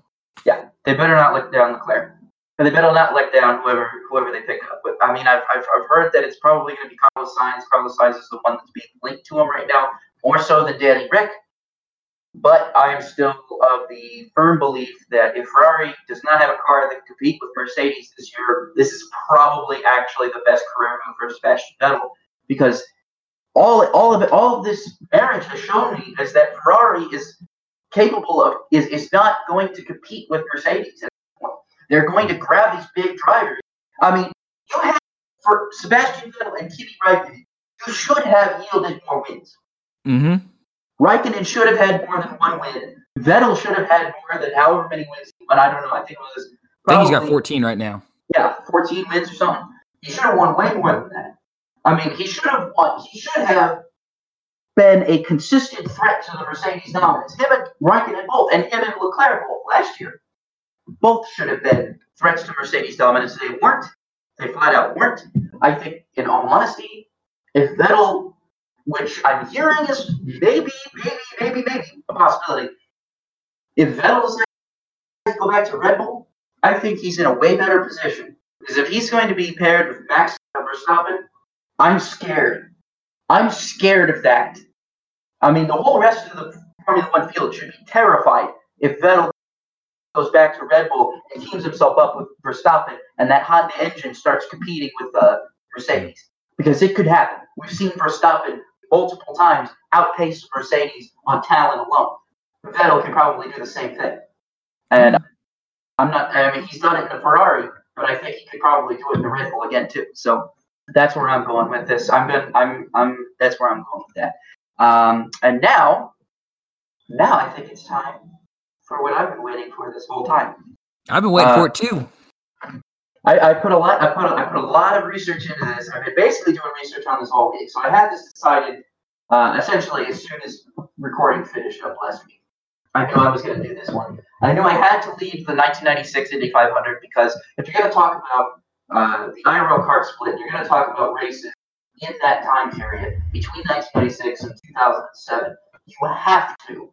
Yeah, they better not let down Leclerc. And they better not let down whoever whoever they pick up. But I mean, I've, I've, I've heard that it's probably going to be Carlos Sainz. Carlos Sainz is the one that's being linked to him right now, more so than Danny Ric. But I am still of the firm belief that if Ferrari does not have a car that can compete with Mercedes this year, this is probably actually the best career move for Sebastian Vettel because all all of it, all of this marriage has shown me is that Ferrari is capable of is, is not going to compete with Mercedes. They're going to grab these big drivers. I mean, you have for Sebastian Vettel and Kimi Raikkonen, you should have yielded more wins. Mm-hmm. Raikkonen should have had more than one win. Vettel should have had more than however many wins. But I don't know. I think it was. Probably, I think he's got 14 right now. Yeah, 14 wins or something. He should have won way more than that. I mean, he should have won. He should have been a consistent threat to the Mercedes dominance. Him and Raikkonen both, and him and Leclerc both last year. Both should have been threats to Mercedes dominance. They weren't. They flat out weren't. I think, in all honesty, if Vettel which I'm hearing is maybe, maybe, maybe, maybe a possibility. If Vettel to go back to Red Bull, I think he's in a way better position. Because if he's going to be paired with Max Verstappen, I'm scared. I'm scared of that. I mean, the whole rest of the Formula One field should be terrified if Vettel goes back to Red Bull and teams himself up with Verstappen, and that Honda engine starts competing with uh, Mercedes. Because it could happen. We've seen Verstappen multiple times outpaced Mercedes on talent alone. Vettel can probably do the same thing. And I'm not, I mean, he's done it in a Ferrari, but I think he could probably do it in a Red Bull again, too. So that's where I'm going with this. I'm going, I'm, I'm, that's where I'm going with that. Um, and now, now I think it's time for what I've been waiting for this whole time. I've been waiting uh, for it too. I, I, put a lot. I put a, I put a lot of research into this. I've been basically doing research on this all week. So I had this decided uh, essentially as soon as recording finished up last week. I knew I was going to do this one. I knew I had to leave the 1996 Indy 500 because if you're going to talk about uh, the IRL CART split, you're going to talk about races in that time period between 1996 and 2007. You have to,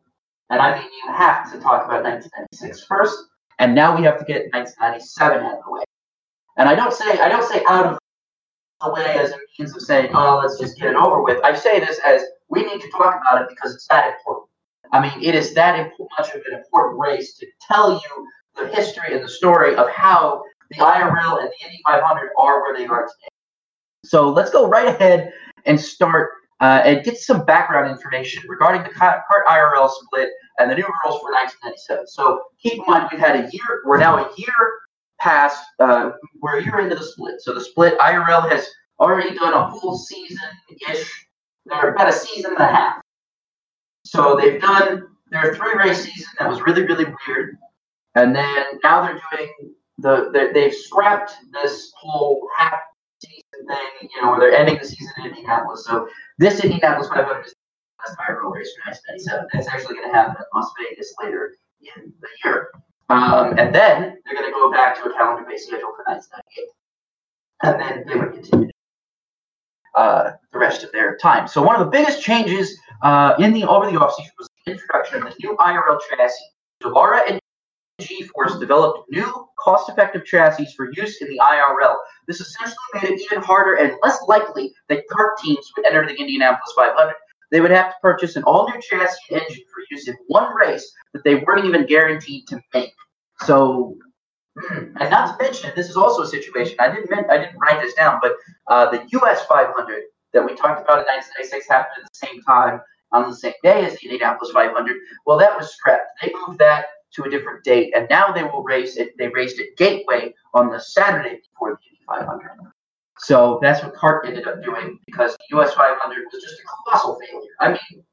and I mean you have to talk about 1996 first, and now we have to get 1997 out of the way. And I don't say I don't say out of the way as a means of saying, oh, let's just get it over with. I say this as we need to talk about it because it's that important. I mean, it is that much of an important race to tell you the history and the story of how the IRL and the Indy 500 are where they are today. So let's go right ahead and start uh, and get some background information regarding the CART IRL split and the new rules for 1997. So keep in mind, we've had a year, we're now a year past uh, where you're into the split. So the split IRL has already done a full season ish. They're about a season and a half. So they've done their three race season that was really really weird, and then now they're doing the they've scrapped this whole half season thing. You know, where they're ending the season in Indianapolis. So this Indianapolis 500 is the last IRL race for 1997. That's actually going to happen in Las Vegas later in the year. Um, and then they're going to go back to a calendar based schedule for 1998. And then they would continue uh, the rest of their time. So one of the biggest changes uh, in the over the offseason was the introduction of the new IRL chassis. Dallara and G-Force developed new cost-effective chassis for use in the IRL. This essentially made it even harder and less likely that CART teams would enter the Indianapolis 500 they would have to purchase an all new chassis engine for use in one race that they weren't even guaranteed to make. So, and not to mention, this is also a situation I didn't I didn't write this down, but uh, the US 500 that we talked about in 1996 happened at the same time on the same day as the Indianapolis 500. Well, that was scrapped. They moved that to a different date, and now they will race it. They raced at Gateway on the Saturday before the Indy 500. So that's what CART ended up doing because the US 500 was just a colossal failure. I mean,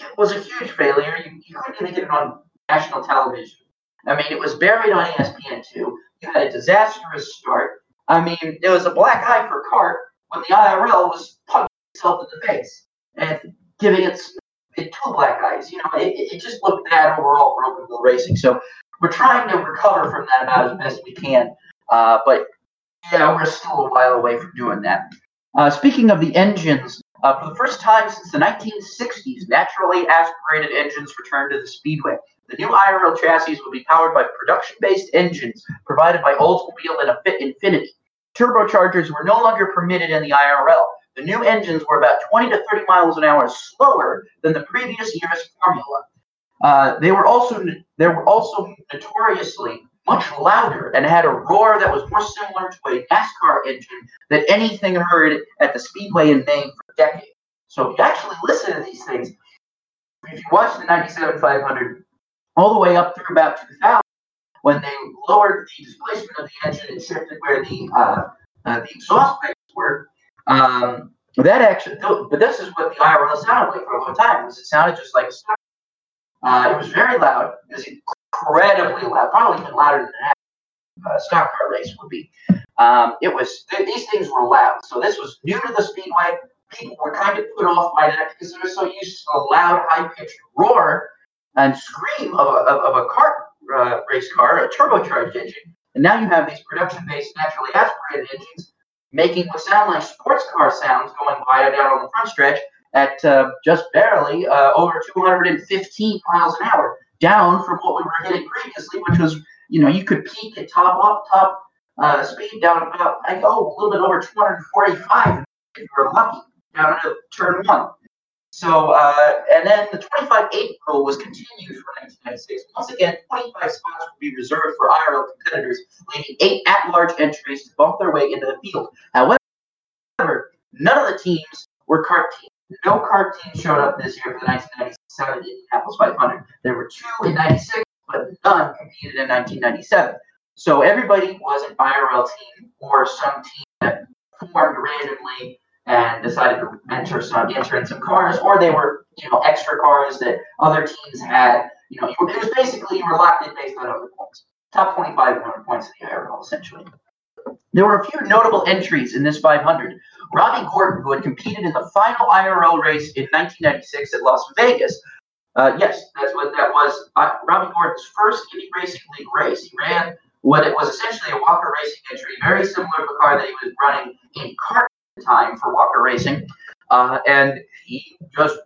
it was a huge failure. You, you couldn't even get it on national television. I mean, it was buried on ESPN2. You had a disastrous start. I mean, it was a black eye for CART when the IRL was punching itself in the face and giving its two black eyes. You know, it, it just looked bad overall for open wheel racing. So we're trying to recover from that about as best we can. Uh, but yeah, we're still a while away from doing that. Uh, speaking of the engines, Uh, for the first time since the 1960s, naturally aspirated engines returned to the Speedway. The new IRL chassis will be powered by production-based engines provided by Oldsmobile and Infiniti. Turbochargers were no longer permitted in the IRL. The new engines were about 20 to 30 miles an hour slower than the previous year's Formula. Uh, they were also they were also notoriously much louder and had a roar that was more similar to a NASCAR engine than anything heard at the Speedway in Maine for decades. So if you actually listen to these things, if you watch the 97 500 all the way up through about 2000, when they lowered the displacement of the engine and shifted where the uh, uh, the exhaust pipes were, um, that actually, but this is what the IRL sounded like for a long time. It sounded just like. Uh, it was very loud. It was incredibly loud, probably even louder than that uh, stock car race would be. Um, it was th- these things were loud, so this was new to the speedway. People were kind of put off by that because they were so used to the loud, high-pitched roar and scream of a, of, of a CART uh, race car, a turbocharged engine. And now you have these production-based, naturally aspirated engines making what sound like sports car sounds going by down on the front stretch at uh, just barely uh, over 215 miles an hour, down from what we were hitting previously, which was, you know, you could peak at top up top uh, speed down about, I go a little bit over 245 if you were lucky, down to turn one. So, uh, and then the 25 8 rule was continued for 1996. Once again, 25 spots would be reserved for IRL competitors, leaving eight at large entries to bump their way into the field. However, none of the teams were CART teams. No CART team showed up this year for the 1997 Indianapolis 500. There were two in 96, but none competed in 1997. So everybody was an IRL team or some team that formed randomly and decided to enter some enter in some cars, or they were you know extra cars that other teams had. You know, it was basically you were locked in based on other points. Top 25 points in the IRL essentially. There were a few notable entries in this 500. Robby Gordon, who had competed in the final IRL race in 1996 at Las Vegas. Uh, yes, that's what that was. Uh, Robby Gordon's first Indy Racing League race. He ran what it was essentially a Walker Racing entry, very similar to the car that he was running in CART time for Walker Racing. Uh, and he just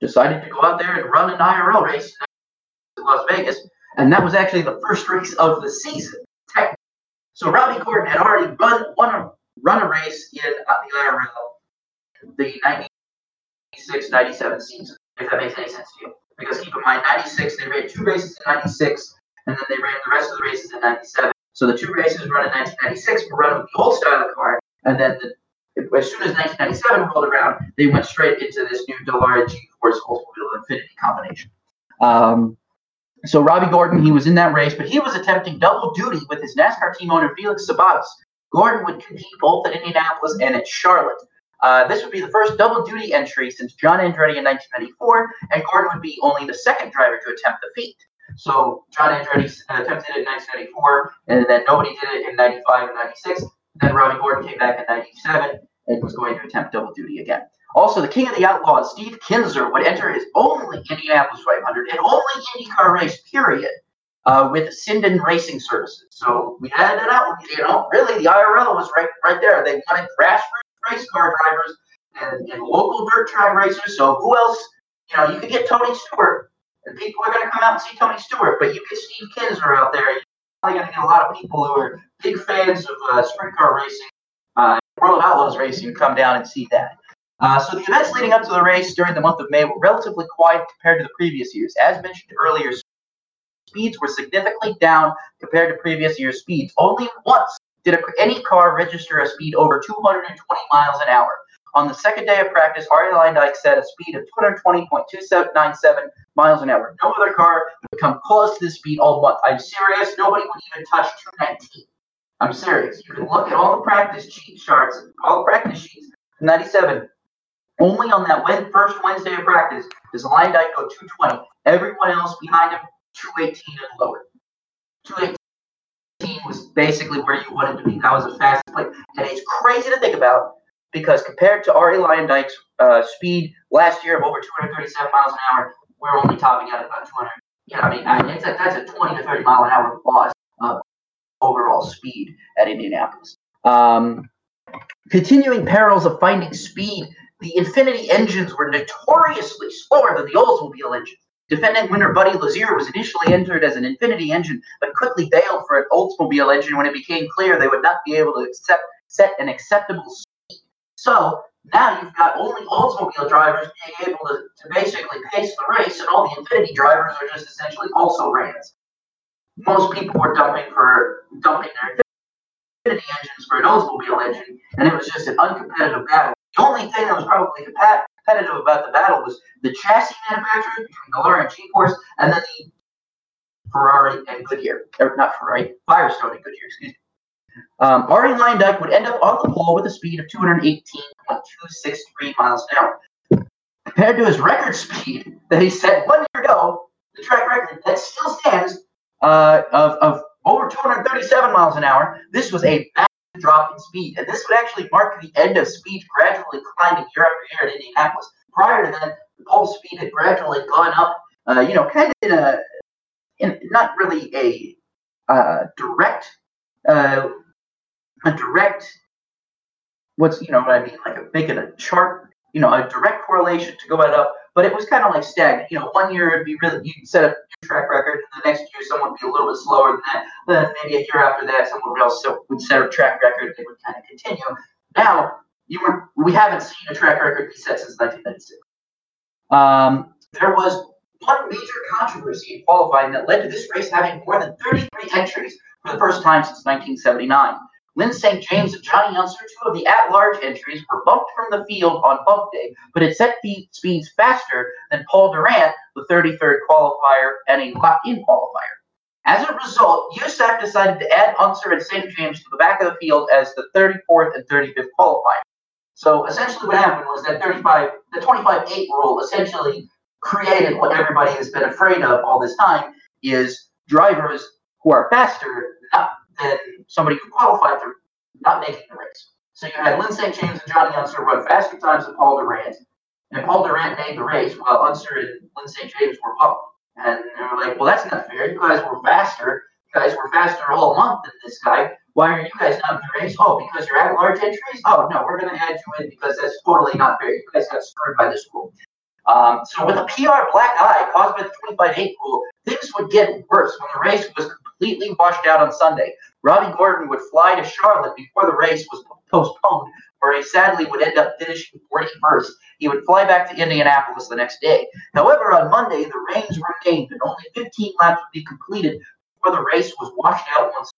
decided to go out there and run an IRL race in Las Vegas. And that was actually the first race of the season. So Robby Gordon had already run, won a, run a race in uh, the IRL the 96 97 season, if that makes any sense to you. Because keep in mind, 96, they ran two races in 96, and then they ran the rest of the races in 97. So the two races run in 1996 were run with the old style of car, and then the, as soon as 1997 rolled around, they went straight into this new Dallara G-Force Oldsmobile Infiniti combination. Um, so Robby Gordon, he was in that race, but he was attempting double duty with his NASCAR team owner Felix Sabates. Gordon would compete both at Indianapolis and at Charlotte. Uh, this would be the first double duty entry since John Andretti in 1994, and Gordon would be only the second driver to attempt the feat. So John Andretti uh, attempted it in 1994, and then nobody did it in 95 and 96. Then Robby Gordon came back in 97 and was going to attempt double duty again. Also, the king of the outlaws, Steve Kinser, would enter his only Indianapolis 500 and only IndyCar race, period, uh, with Sinden Racing Services. So we had it out. You know, really, the IRL was right, right there. They wanted grassroots race car drivers and, and local dirt track racers. So who else? You know, you could get Tony Stewart, and people are going to come out and see Tony Stewart. But you get Steve Kinser out there. You're probably going to get a lot of people who are big fans of uh, sprint car racing, uh, World Outlaws racing, come down and see that. Uh, so the events leading up to the race during the month of May were relatively quiet compared to the previous years. As mentioned earlier, speeds were significantly down compared to previous year's speeds. Only once did any car register a speed over 220 miles an hour. On the second day of practice, Arie Luyendyk set a speed of 220.297 miles an hour. No other car would come close to this speed all month. I'm serious. Nobody would even touch 219. I'm serious. You can look at all the practice cheat charts, all the practice sheets. 97, only on that first Wednesday of practice does Luyendyk go 220. Everyone else behind him, 218 and lower. 218 was basically where you wanted to be. That was a fast play. And it's crazy to think about because compared to Arie Luyendyk's uh, speed last year of over 237 miles an hour, we're only topping out at about 200. Yeah, I mean, that's a 20 to 30 mile an hour loss of overall speed at Indianapolis. Um, continuing perils of finding speed the Infiniti engines were notoriously slower than the Oldsmobile engines. Defendant winner Buddy Lazier was initially entered as an Infiniti engine, but quickly bailed for an Oldsmobile engine when it became clear they would not be able to accept, set an acceptable. So now you've got only Oldsmobile drivers being able to, to basically pace the race, and all the Infiniti drivers are just essentially also rans. Most people were dumping for dumping their Infiniti engines for an Oldsmobile engine, and it was just an uncompetitive battle. The only thing that was probably competitive about the battle was the chassis manufacturers between Dallara and G-Force, and then the Ferrari and Goodyear, or not Ferrari, Firestone and Goodyear, excuse me. Um, Luyendyk would end up on the pole with a speed of 218.263 miles an hour. Compared to his record speed that he set one year ago, the track record that still stands uh, of, of over 237 miles an hour, this was a bad drop in speed. And this would actually mark the end of speed gradually climbing year after year in Indianapolis. Prior to that, the pole speed had gradually gone up, uh, you know, kind of in a, in not really a uh, direct uh, a direct what's you know what I mean, like a, making a chart, you know, a direct correlation to go up, but it was kind of like stagnant. You know, one year it'd be really you'd set up your track record, and the next year someone would be a little bit slower than that. Then maybe a year after that, someone else would set a track record, and it would kind of continue. Now you were we haven't seen a track record be set since 1996. Um, there was one major controversy in qualifying that led to this race having more than 33 entries for the first time since 1979. Lyn St. James and Johnny Unser, two of the at-large entries, were bumped from the field on bump day, but had set speeds faster than Paul Durant, the 33rd qualifier, and a lock-in qualifier. As a result, USAC decided to add Unser and St. James to the back of the field as the 34th and 35th qualifier. So essentially, what happened was that 35, the 25-8 rule essentially created what everybody has been afraid of all this time: is drivers who are faster not than somebody who qualified through not making the race. So you had Lyn St. James and Johnny Unser run faster times than Paul Durant, and Paul Durant made the race while Unser and Lyn St. James were up. And they were like, well, that's not fair. You guys were faster. You guys were faster all month than this guy. Why are you guys not in the race? Oh, because you're at large entries? Oh, no, we're going to add you in because that's totally not fair. You guys got screwed by this rule. Um, so with a PR black eye caused by the 25-8 rule, things would get worse when the race was completely washed out on Sunday. Robby Gordon would fly to Charlotte before the race was postponed, where he sadly would end up finishing 41st. He would fly back to Indianapolis the next day. However, on Monday, the rains were remained, and only 15 laps would be completed before the race was washed out once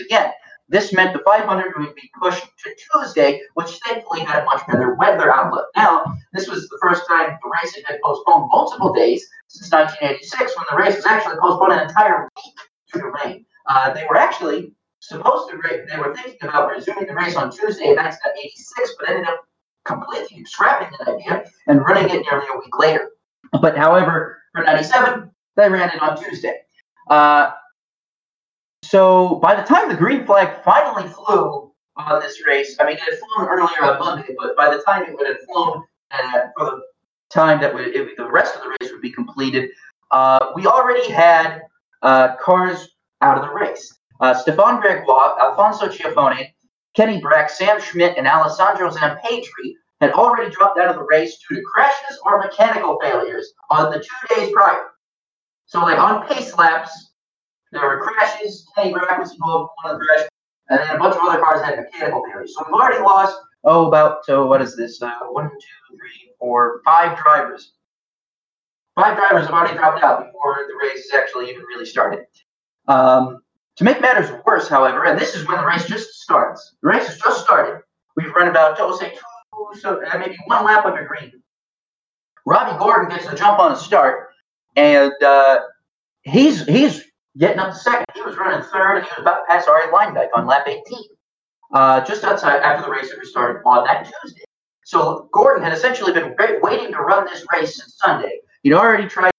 again. This meant the 500 would be pushed to Tuesday, which thankfully had a much better weather outlook. Now, this was the first time the race had been postponed multiple days since 1986, when the race was actually postponed an entire week to rain. Uh, they were actually supposed to race, they were thinking about resuming the race on Tuesday in 1986, but ended up completely scrapping that idea and running it nearly a week later. But however, for 97, they ran it on Tuesday. Uh, so by the time the green flag finally flew on this race, I mean, it had flown earlier on Monday, but by the time it would have flown uh, for the time that it, the rest of the race would be completed, uh, we already had uh, cars out of the race. Uh, Stefan Gregoire, Alfonso Giaffone, Kenny Brack, Sam Schmidt, and Alessandro Zampedri had already dropped out of the race due to crashes or mechanical failures on the two days prior. So, like on pace laps, there were crashes. Kenny Brack was involved in one of the crashes, and then a bunch of other cars had mechanical failures. So we've already lost oh about so what is this? Uh, one, two, three, four, five drivers. Five drivers have already dropped out before the race has actually even really started. Um, to make matters worse, however, and this is when the race just starts. The race has just started. We've run about, oh, say, two, so uh, maybe one lap under green. Robby Gordon gets the jump on the start, and uh, he's he's getting up to second. He was running third, and he was about to pass Arie Luyendyk on lap 18, uh, just outside after the race had restarted on that Tuesday. So Gordon had essentially been waiting to run this race since Sunday. He'd already tried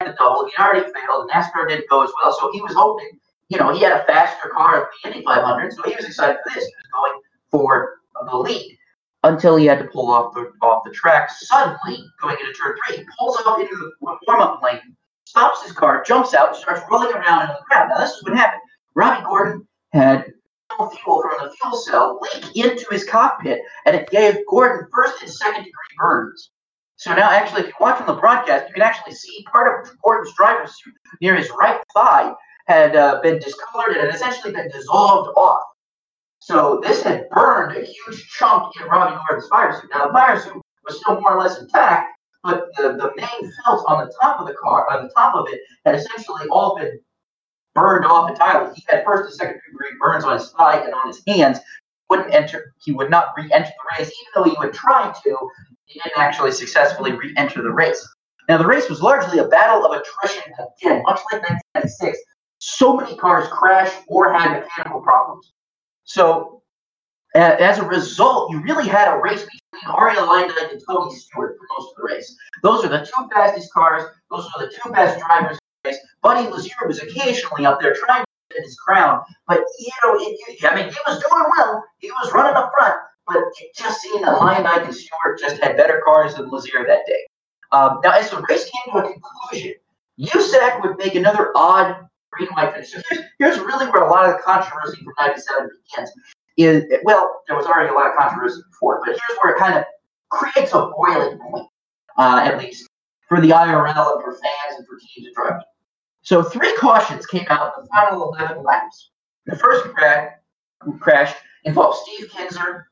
the double. He'd already failed. NASCAR didn't go as well, so he was hoping. You know, he had a faster car at the Indy 500, so he was excited for this. He was going for the lead until he had to pull off the off the track. Suddenly, going into turn three, he pulls off into the warm up lane, stops his car, jumps out, starts rolling around in the crowd. Now, this is what happened. Robby Gordon had fuel from the fuel cell leak into his cockpit, and it gave Gordon first and second degree burns. So now, actually, if you watch on the broadcast, you can actually see part of Gordon's driver's suit near his right thigh had uh, been discolored and had essentially been dissolved off. So this had burned a huge chunk in Robby Gordon's fire suit. Now the fire suit was still more or less intact, but the, the main felt on the top of the car, on the top of it, had essentially all been burned off entirely. He had first and second degree burns on his thigh and on his hands. Wouldn't enter. He would not re-enter the race, even though he would try to. He didn't actually successfully re-enter the race. Now the race was largely a battle of attrition again, much like 1996. So many cars crashed or had mechanical problems. So as a result, you really had a race between Arie Luyendyk and Tony Stewart for most of the race. Those are the two fastest cars. Those are the two best drivers in the race. Buddy Lazier was occasionally up there trying to get his crown, but you know, it, I mean, he was doing well. He was running up front, but it just seemed that Luyendyk and Stewart just had better cars than Lazier that day. Um, now, as the race came to a conclusion, USAC would make another odd green light finish. So here's, here's really where a lot of the controversy from 97 begins. Is well, there was already a lot of controversy before, but here's where it kind of creates a boiling point, uh, at least for the IRL and for fans and for teams and drivers. So three cautions came out in the final 11 laps. The first crash, crash involved Steve Kinser,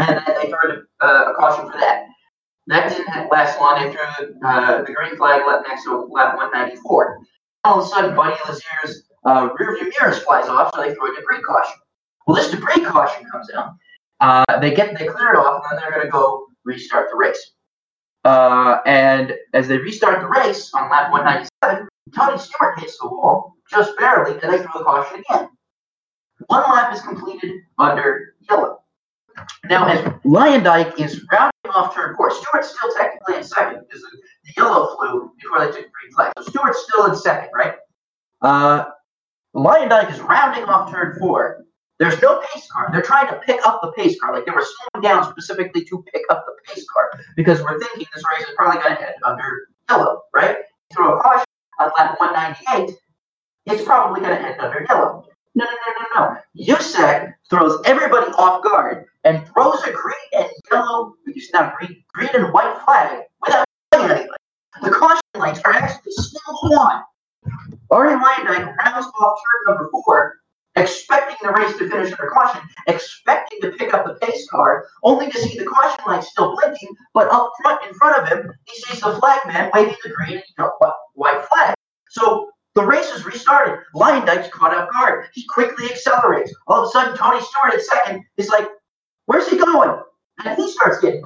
and then they threw uh, a caution for that. That didn't last long. They threw uh, the green flag left next to lap 194. All of a sudden, Buddy Lazier's uh, rear view mirrors flies off, so they throw a debris caution. Well, this debris caution comes out. Uh, they get they clear it off, and then they're going to go restart the race. Uh, and as they restart the race on lap 197, Tony Stewart hits the wall just barely, and they throw the caution again. One lap is completed under yellow. Now, as Luyendyk is rounding off turn four, Stewart's still technically in second because the, the yellow flew before they took green flag. So Stewart's still in second, right? Uh, Luyendyk is rounding off turn four. There's no pace car. They're trying to pick up the pace car. Like they were slowing down specifically to pick up the pace car because we're thinking this race is probably going to end under yellow, right? Throw a caution on lap 198. It's probably going to end under yellow. No, no, no, no, no. USAC throws everybody off guard and throws a green and yellow, it's not green, green and white flag without telling anybody. The caution lights are actually still on. Arie Luyendyk rounds off turn number four, expecting the race to finish under caution, expecting to pick up the pace car, only to see the caution light still blinking, but up front in front of him, he sees the flag man waving the green and white flag. So the race is restarted. Luyendyk's caught off guard. He quickly accelerates. All of a sudden, Tony Stewart at second is like, where's he going? And he starts getting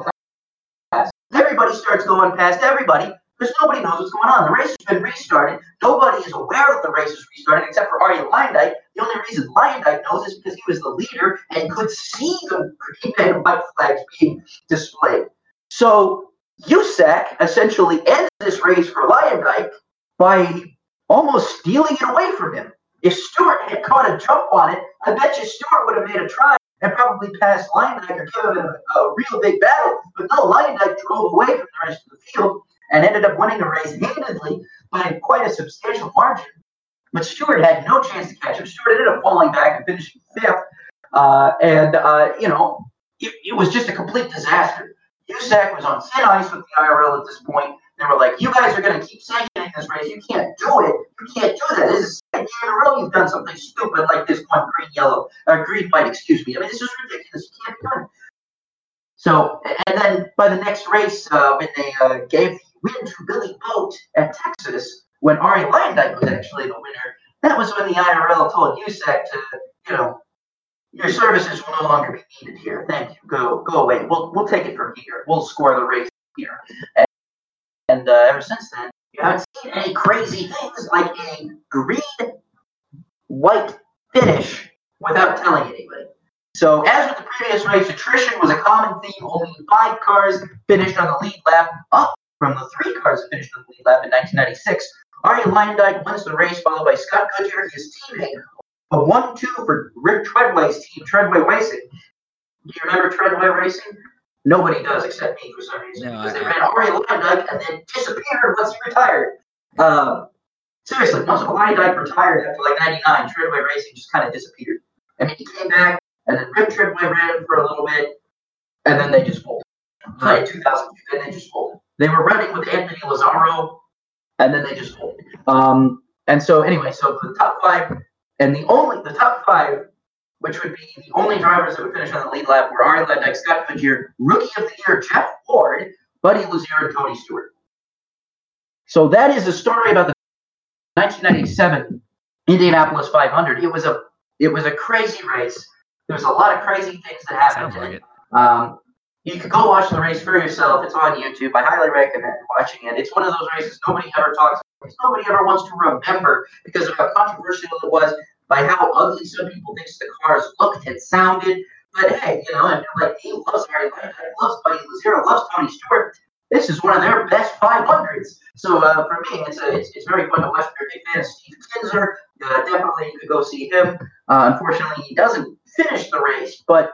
past. Everybody starts going past everybody because nobody knows what's going on. The race has been restarted. Nobody is aware that the race is restarted except for Arie Luyendyk. The only reason Luyendyk knows is because he was the leader and could see the green and white flags being displayed. So USAC essentially ends this race for Luyendyk by almost stealing it away from him. If Stewart had caught a jump on it, I bet you Stewart would have made a try and probably passed Luyendyk or given him a, a real big battle. But no, Luyendyk drove away from the rest of the field and ended up winning the race handedly by quite a substantial margin. But Stewart had no chance to catch him. Stewart ended up falling back and finishing fifth. Uh, and, uh, you know, it, it, was just a complete disaster. USAC was on thin ice with the IRL at this point. They were like, you guys are going to keep sanctioning this race. You can't do it. You can't do that. This is second year in a row you've done something stupid like this one green, yellow, uh, green, white, excuse me. I mean, this is ridiculous. You can't do it. So, and then by the next race, uh, when they uh, gave the win to Billy Boat at Texas, when Arie Luyendyk was actually the winner, that was when the IRL told USAC to, you know, your services will no longer be needed here. Thank you. Go, go away. We'll, we'll take it from here. We'll score the race here. And and uh, ever since then, you haven't seen any crazy things like a green white finish without telling anybody. So, as with the previous race, attrition was a common theme. Only five cars finished on the lead lap, up from the three cars that finished on the lead lap in 1996. Arie Luyendyk wins the race, followed by Scott Goodyear, his teammate. A 1 2 for Rick Treadway's team, Treadway Racing. Do you remember Treadway Racing? Nobody does except me for some reason. No, because I, they ran Arie Luyendyk and then disappeared once he retired. Um, seriously, once Luyendyk retired after like 99, Treadway Racing just kind of disappeared. I mean, he came back, and then Rip Tripway ran for a little bit, and then they just folded. Right, 2002, and they just folded. They were running with Anthony Lazzaro, and then they just folded. Um, and so anyway, so the top five, and the only the top five, which would be the only drivers that would finish on the lead lap, were Arie Luyendyk, Scott Goodyear, Rookie of the Year Jeff Ward, Buddy Lazier, and Tony Stewart. So that is a story about the 1997 Indianapolis 500. It was a it was a crazy race. There was a lot of crazy things that happened. Sounds like it. Um, you can go watch the race for yourself. It's on YouTube. I highly recommend watching it. It's one of those races nobody ever talks about. Nobody ever wants to remember because of how controversial it was, by how ugly some people think the cars looked and sounded. But hey, you know, and like he loves Harry Lane, loves Buddy Lazier, loves Tony Stewart. This is one of their best 500s. So uh, for me, it's, a, it's it's very fun to watch. You're big fan of Steve Kinser, uh, definitely you could go see him. Uh, unfortunately, he doesn't finish the race, but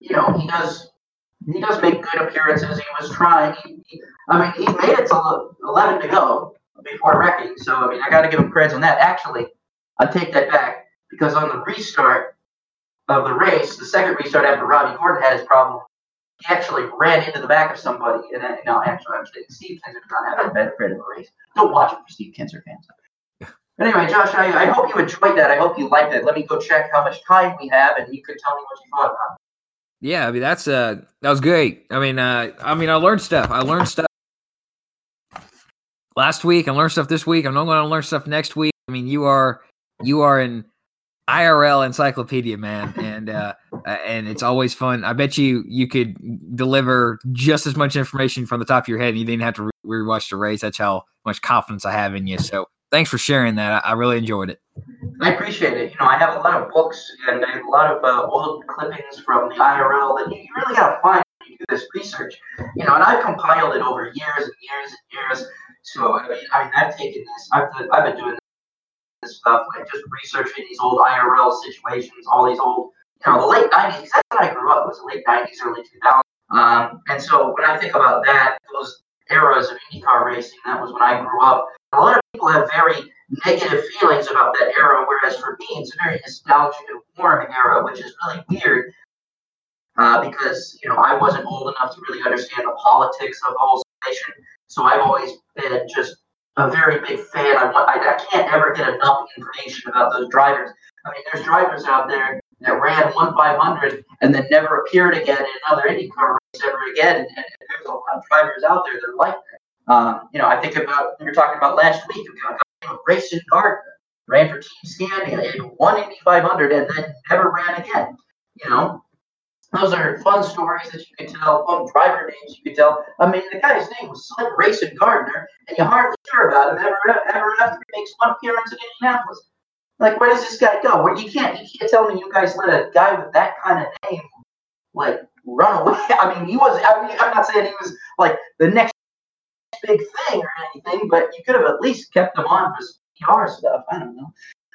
you know he does he does make good appearances. He was trying. He, he, I mean, he made it to 11 to go before wrecking. So, I mean, I got to give him credit on that. Actually, I take that back because on the restart of the race, the second restart after Robby Gordon had his problem, he actually ran into the back of somebody. And then, no, actually, I'm saying Steve Kinser did not have a better credit of a race. Don't watch it for Steve Kinser fans. But Anyway, Josh, I, I hope you enjoyed that. I hope you liked it. Let me go check how much time we have, and you can tell me what you thought about it. Yeah, I mean that's uh that was great. I mean, uh I mean I learned stuff. I learned stuff last week. I learned stuff this week. I'm not going to learn stuff next week. I mean, you are you are an IRL encyclopedia, man, and uh, uh, and it's always fun. I bet you you could deliver just as much information from the top of your head, and you didn't have to re- rewatch the race. That's how much confidence I have in you. So thanks for sharing that. I, I really enjoyed it. I appreciate it. You know, I have a lot of books and a lot of uh, old clippings from the IRL that you, you really got to find when you do this research. You know, and I've compiled it over years and years and years. So I mean, I mean, I've taken this. I've I've been doing stuff, like just researching these old IRL situations, all these old, you know, the late '90s. That's when I grew up. Was the late '90s, early 2000s. Um, and so when I think about that, those eras of IndyCar racing, that was when I grew up. A lot of people have very negative feelings about that era, whereas for me, it's a very nostalgic and warm era, which is really weird uh, because you know I wasn't old enough to really understand the politics of the whole situation. So I've always been just a very big fan. I, want, I, I can't ever get enough information about those drivers. I mean, there's drivers out there that ran one 500 and then never appeared again in another IndyCar race ever again. And, and there's a lot of drivers out there that are like that. Um, you know, I think about were talking about last week about Grayson Gardner ran for Team Scandia and won Indy 500 and then never ran again. You know, those are fun stories that you can tell, fun driver names you can tell. I mean, the guy's name was Slick Grayson Gardner, and you hardly hear about him ever, ever after he makes one appearance in Indianapolis. Like, where does this guy go? Well, you can't, you can't tell me you guys let a guy with that kind of name, like, run away. I mean, he was. I mean, I'm not saying he was like the next big thing or anything, but you could have at least kept him on for PR stuff. I don't know.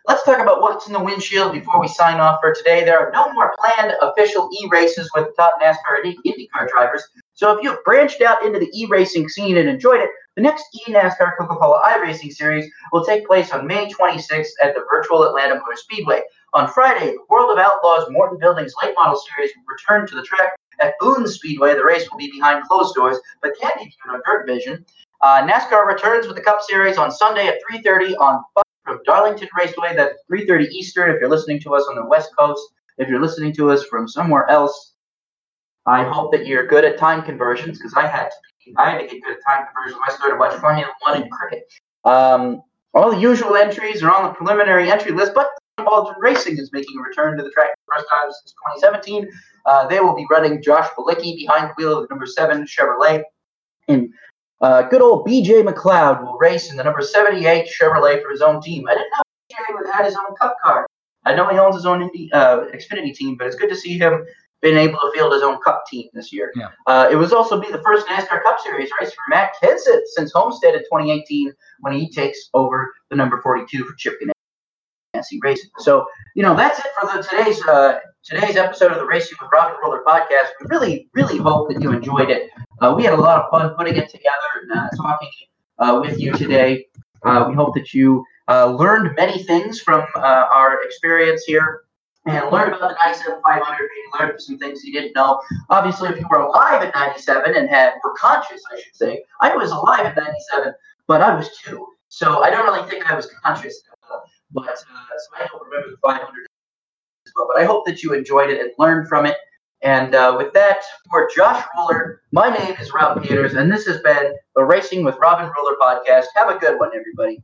Let's talk about what's in the windshield before we sign off for today. There are no more planned official e races with top NASCAR and IndyCar drivers. So if you've branched out into the e racing scene and enjoyed it, the next e NASCAR Coca Cola iRacing series will take place on May 26th at the virtual Atlanta Motor Speedway. On Friday, the World of Outlaws Morton Buildings late model series will return to the track at Boone Speedway. The race will be behind closed doors, but can be viewed on Dirt Vision. Uh, NASCAR returns with the Cup Series on Sunday at 3:30 on from Darlington Raceway. That's 3:30 Eastern. If you're listening to us on the West Coast, if you're listening to us from somewhere else, I hope that you're good at time conversions because I had to. I had to get good at time conversions. I started watching Formula One and cricket. Um, all the usual entries are on the preliminary entry list, but Baldwin Racing is making a return to the track for the first time since 2017. Uh, they will be running Josh Bilicki behind the wheel of the number seven Chevrolet. And uh, good old BJ McLeod will race in the number 78 Chevrolet for his own team. I didn't know BJ had his own Cup car. I know he owns his own Indy, uh, Xfinity team, but it's good to see him being able to field his own Cup team this year. Yeah. Uh, it was also be the first NASCAR Cup Series race for Matt Kenseth since Homestead in 2018 when he takes over the number 42 for Chip Ganassi Racing. So you know that's it for the today's uh, today's episode of the Racing with and Roller podcast. We really really hope that you enjoyed it. Uh, we had a lot of fun putting it together and uh, talking uh, with you today. Uh, we hope that you uh, learned many things from our experience here. and learn about the 97 500 and learned some things you didn't know. Obviously, if you were alive at 97 and had were conscious, I should say, I was alive at 97, but I was two, so I don't really think I was conscious. But uh, so I don't remember the 500. But I hope that you enjoyed it and learned from it. And uh, with that, for Josh Roller, my name is Rob Peters, and this has been the Racing with Robin Roller podcast. Have a good one, everybody.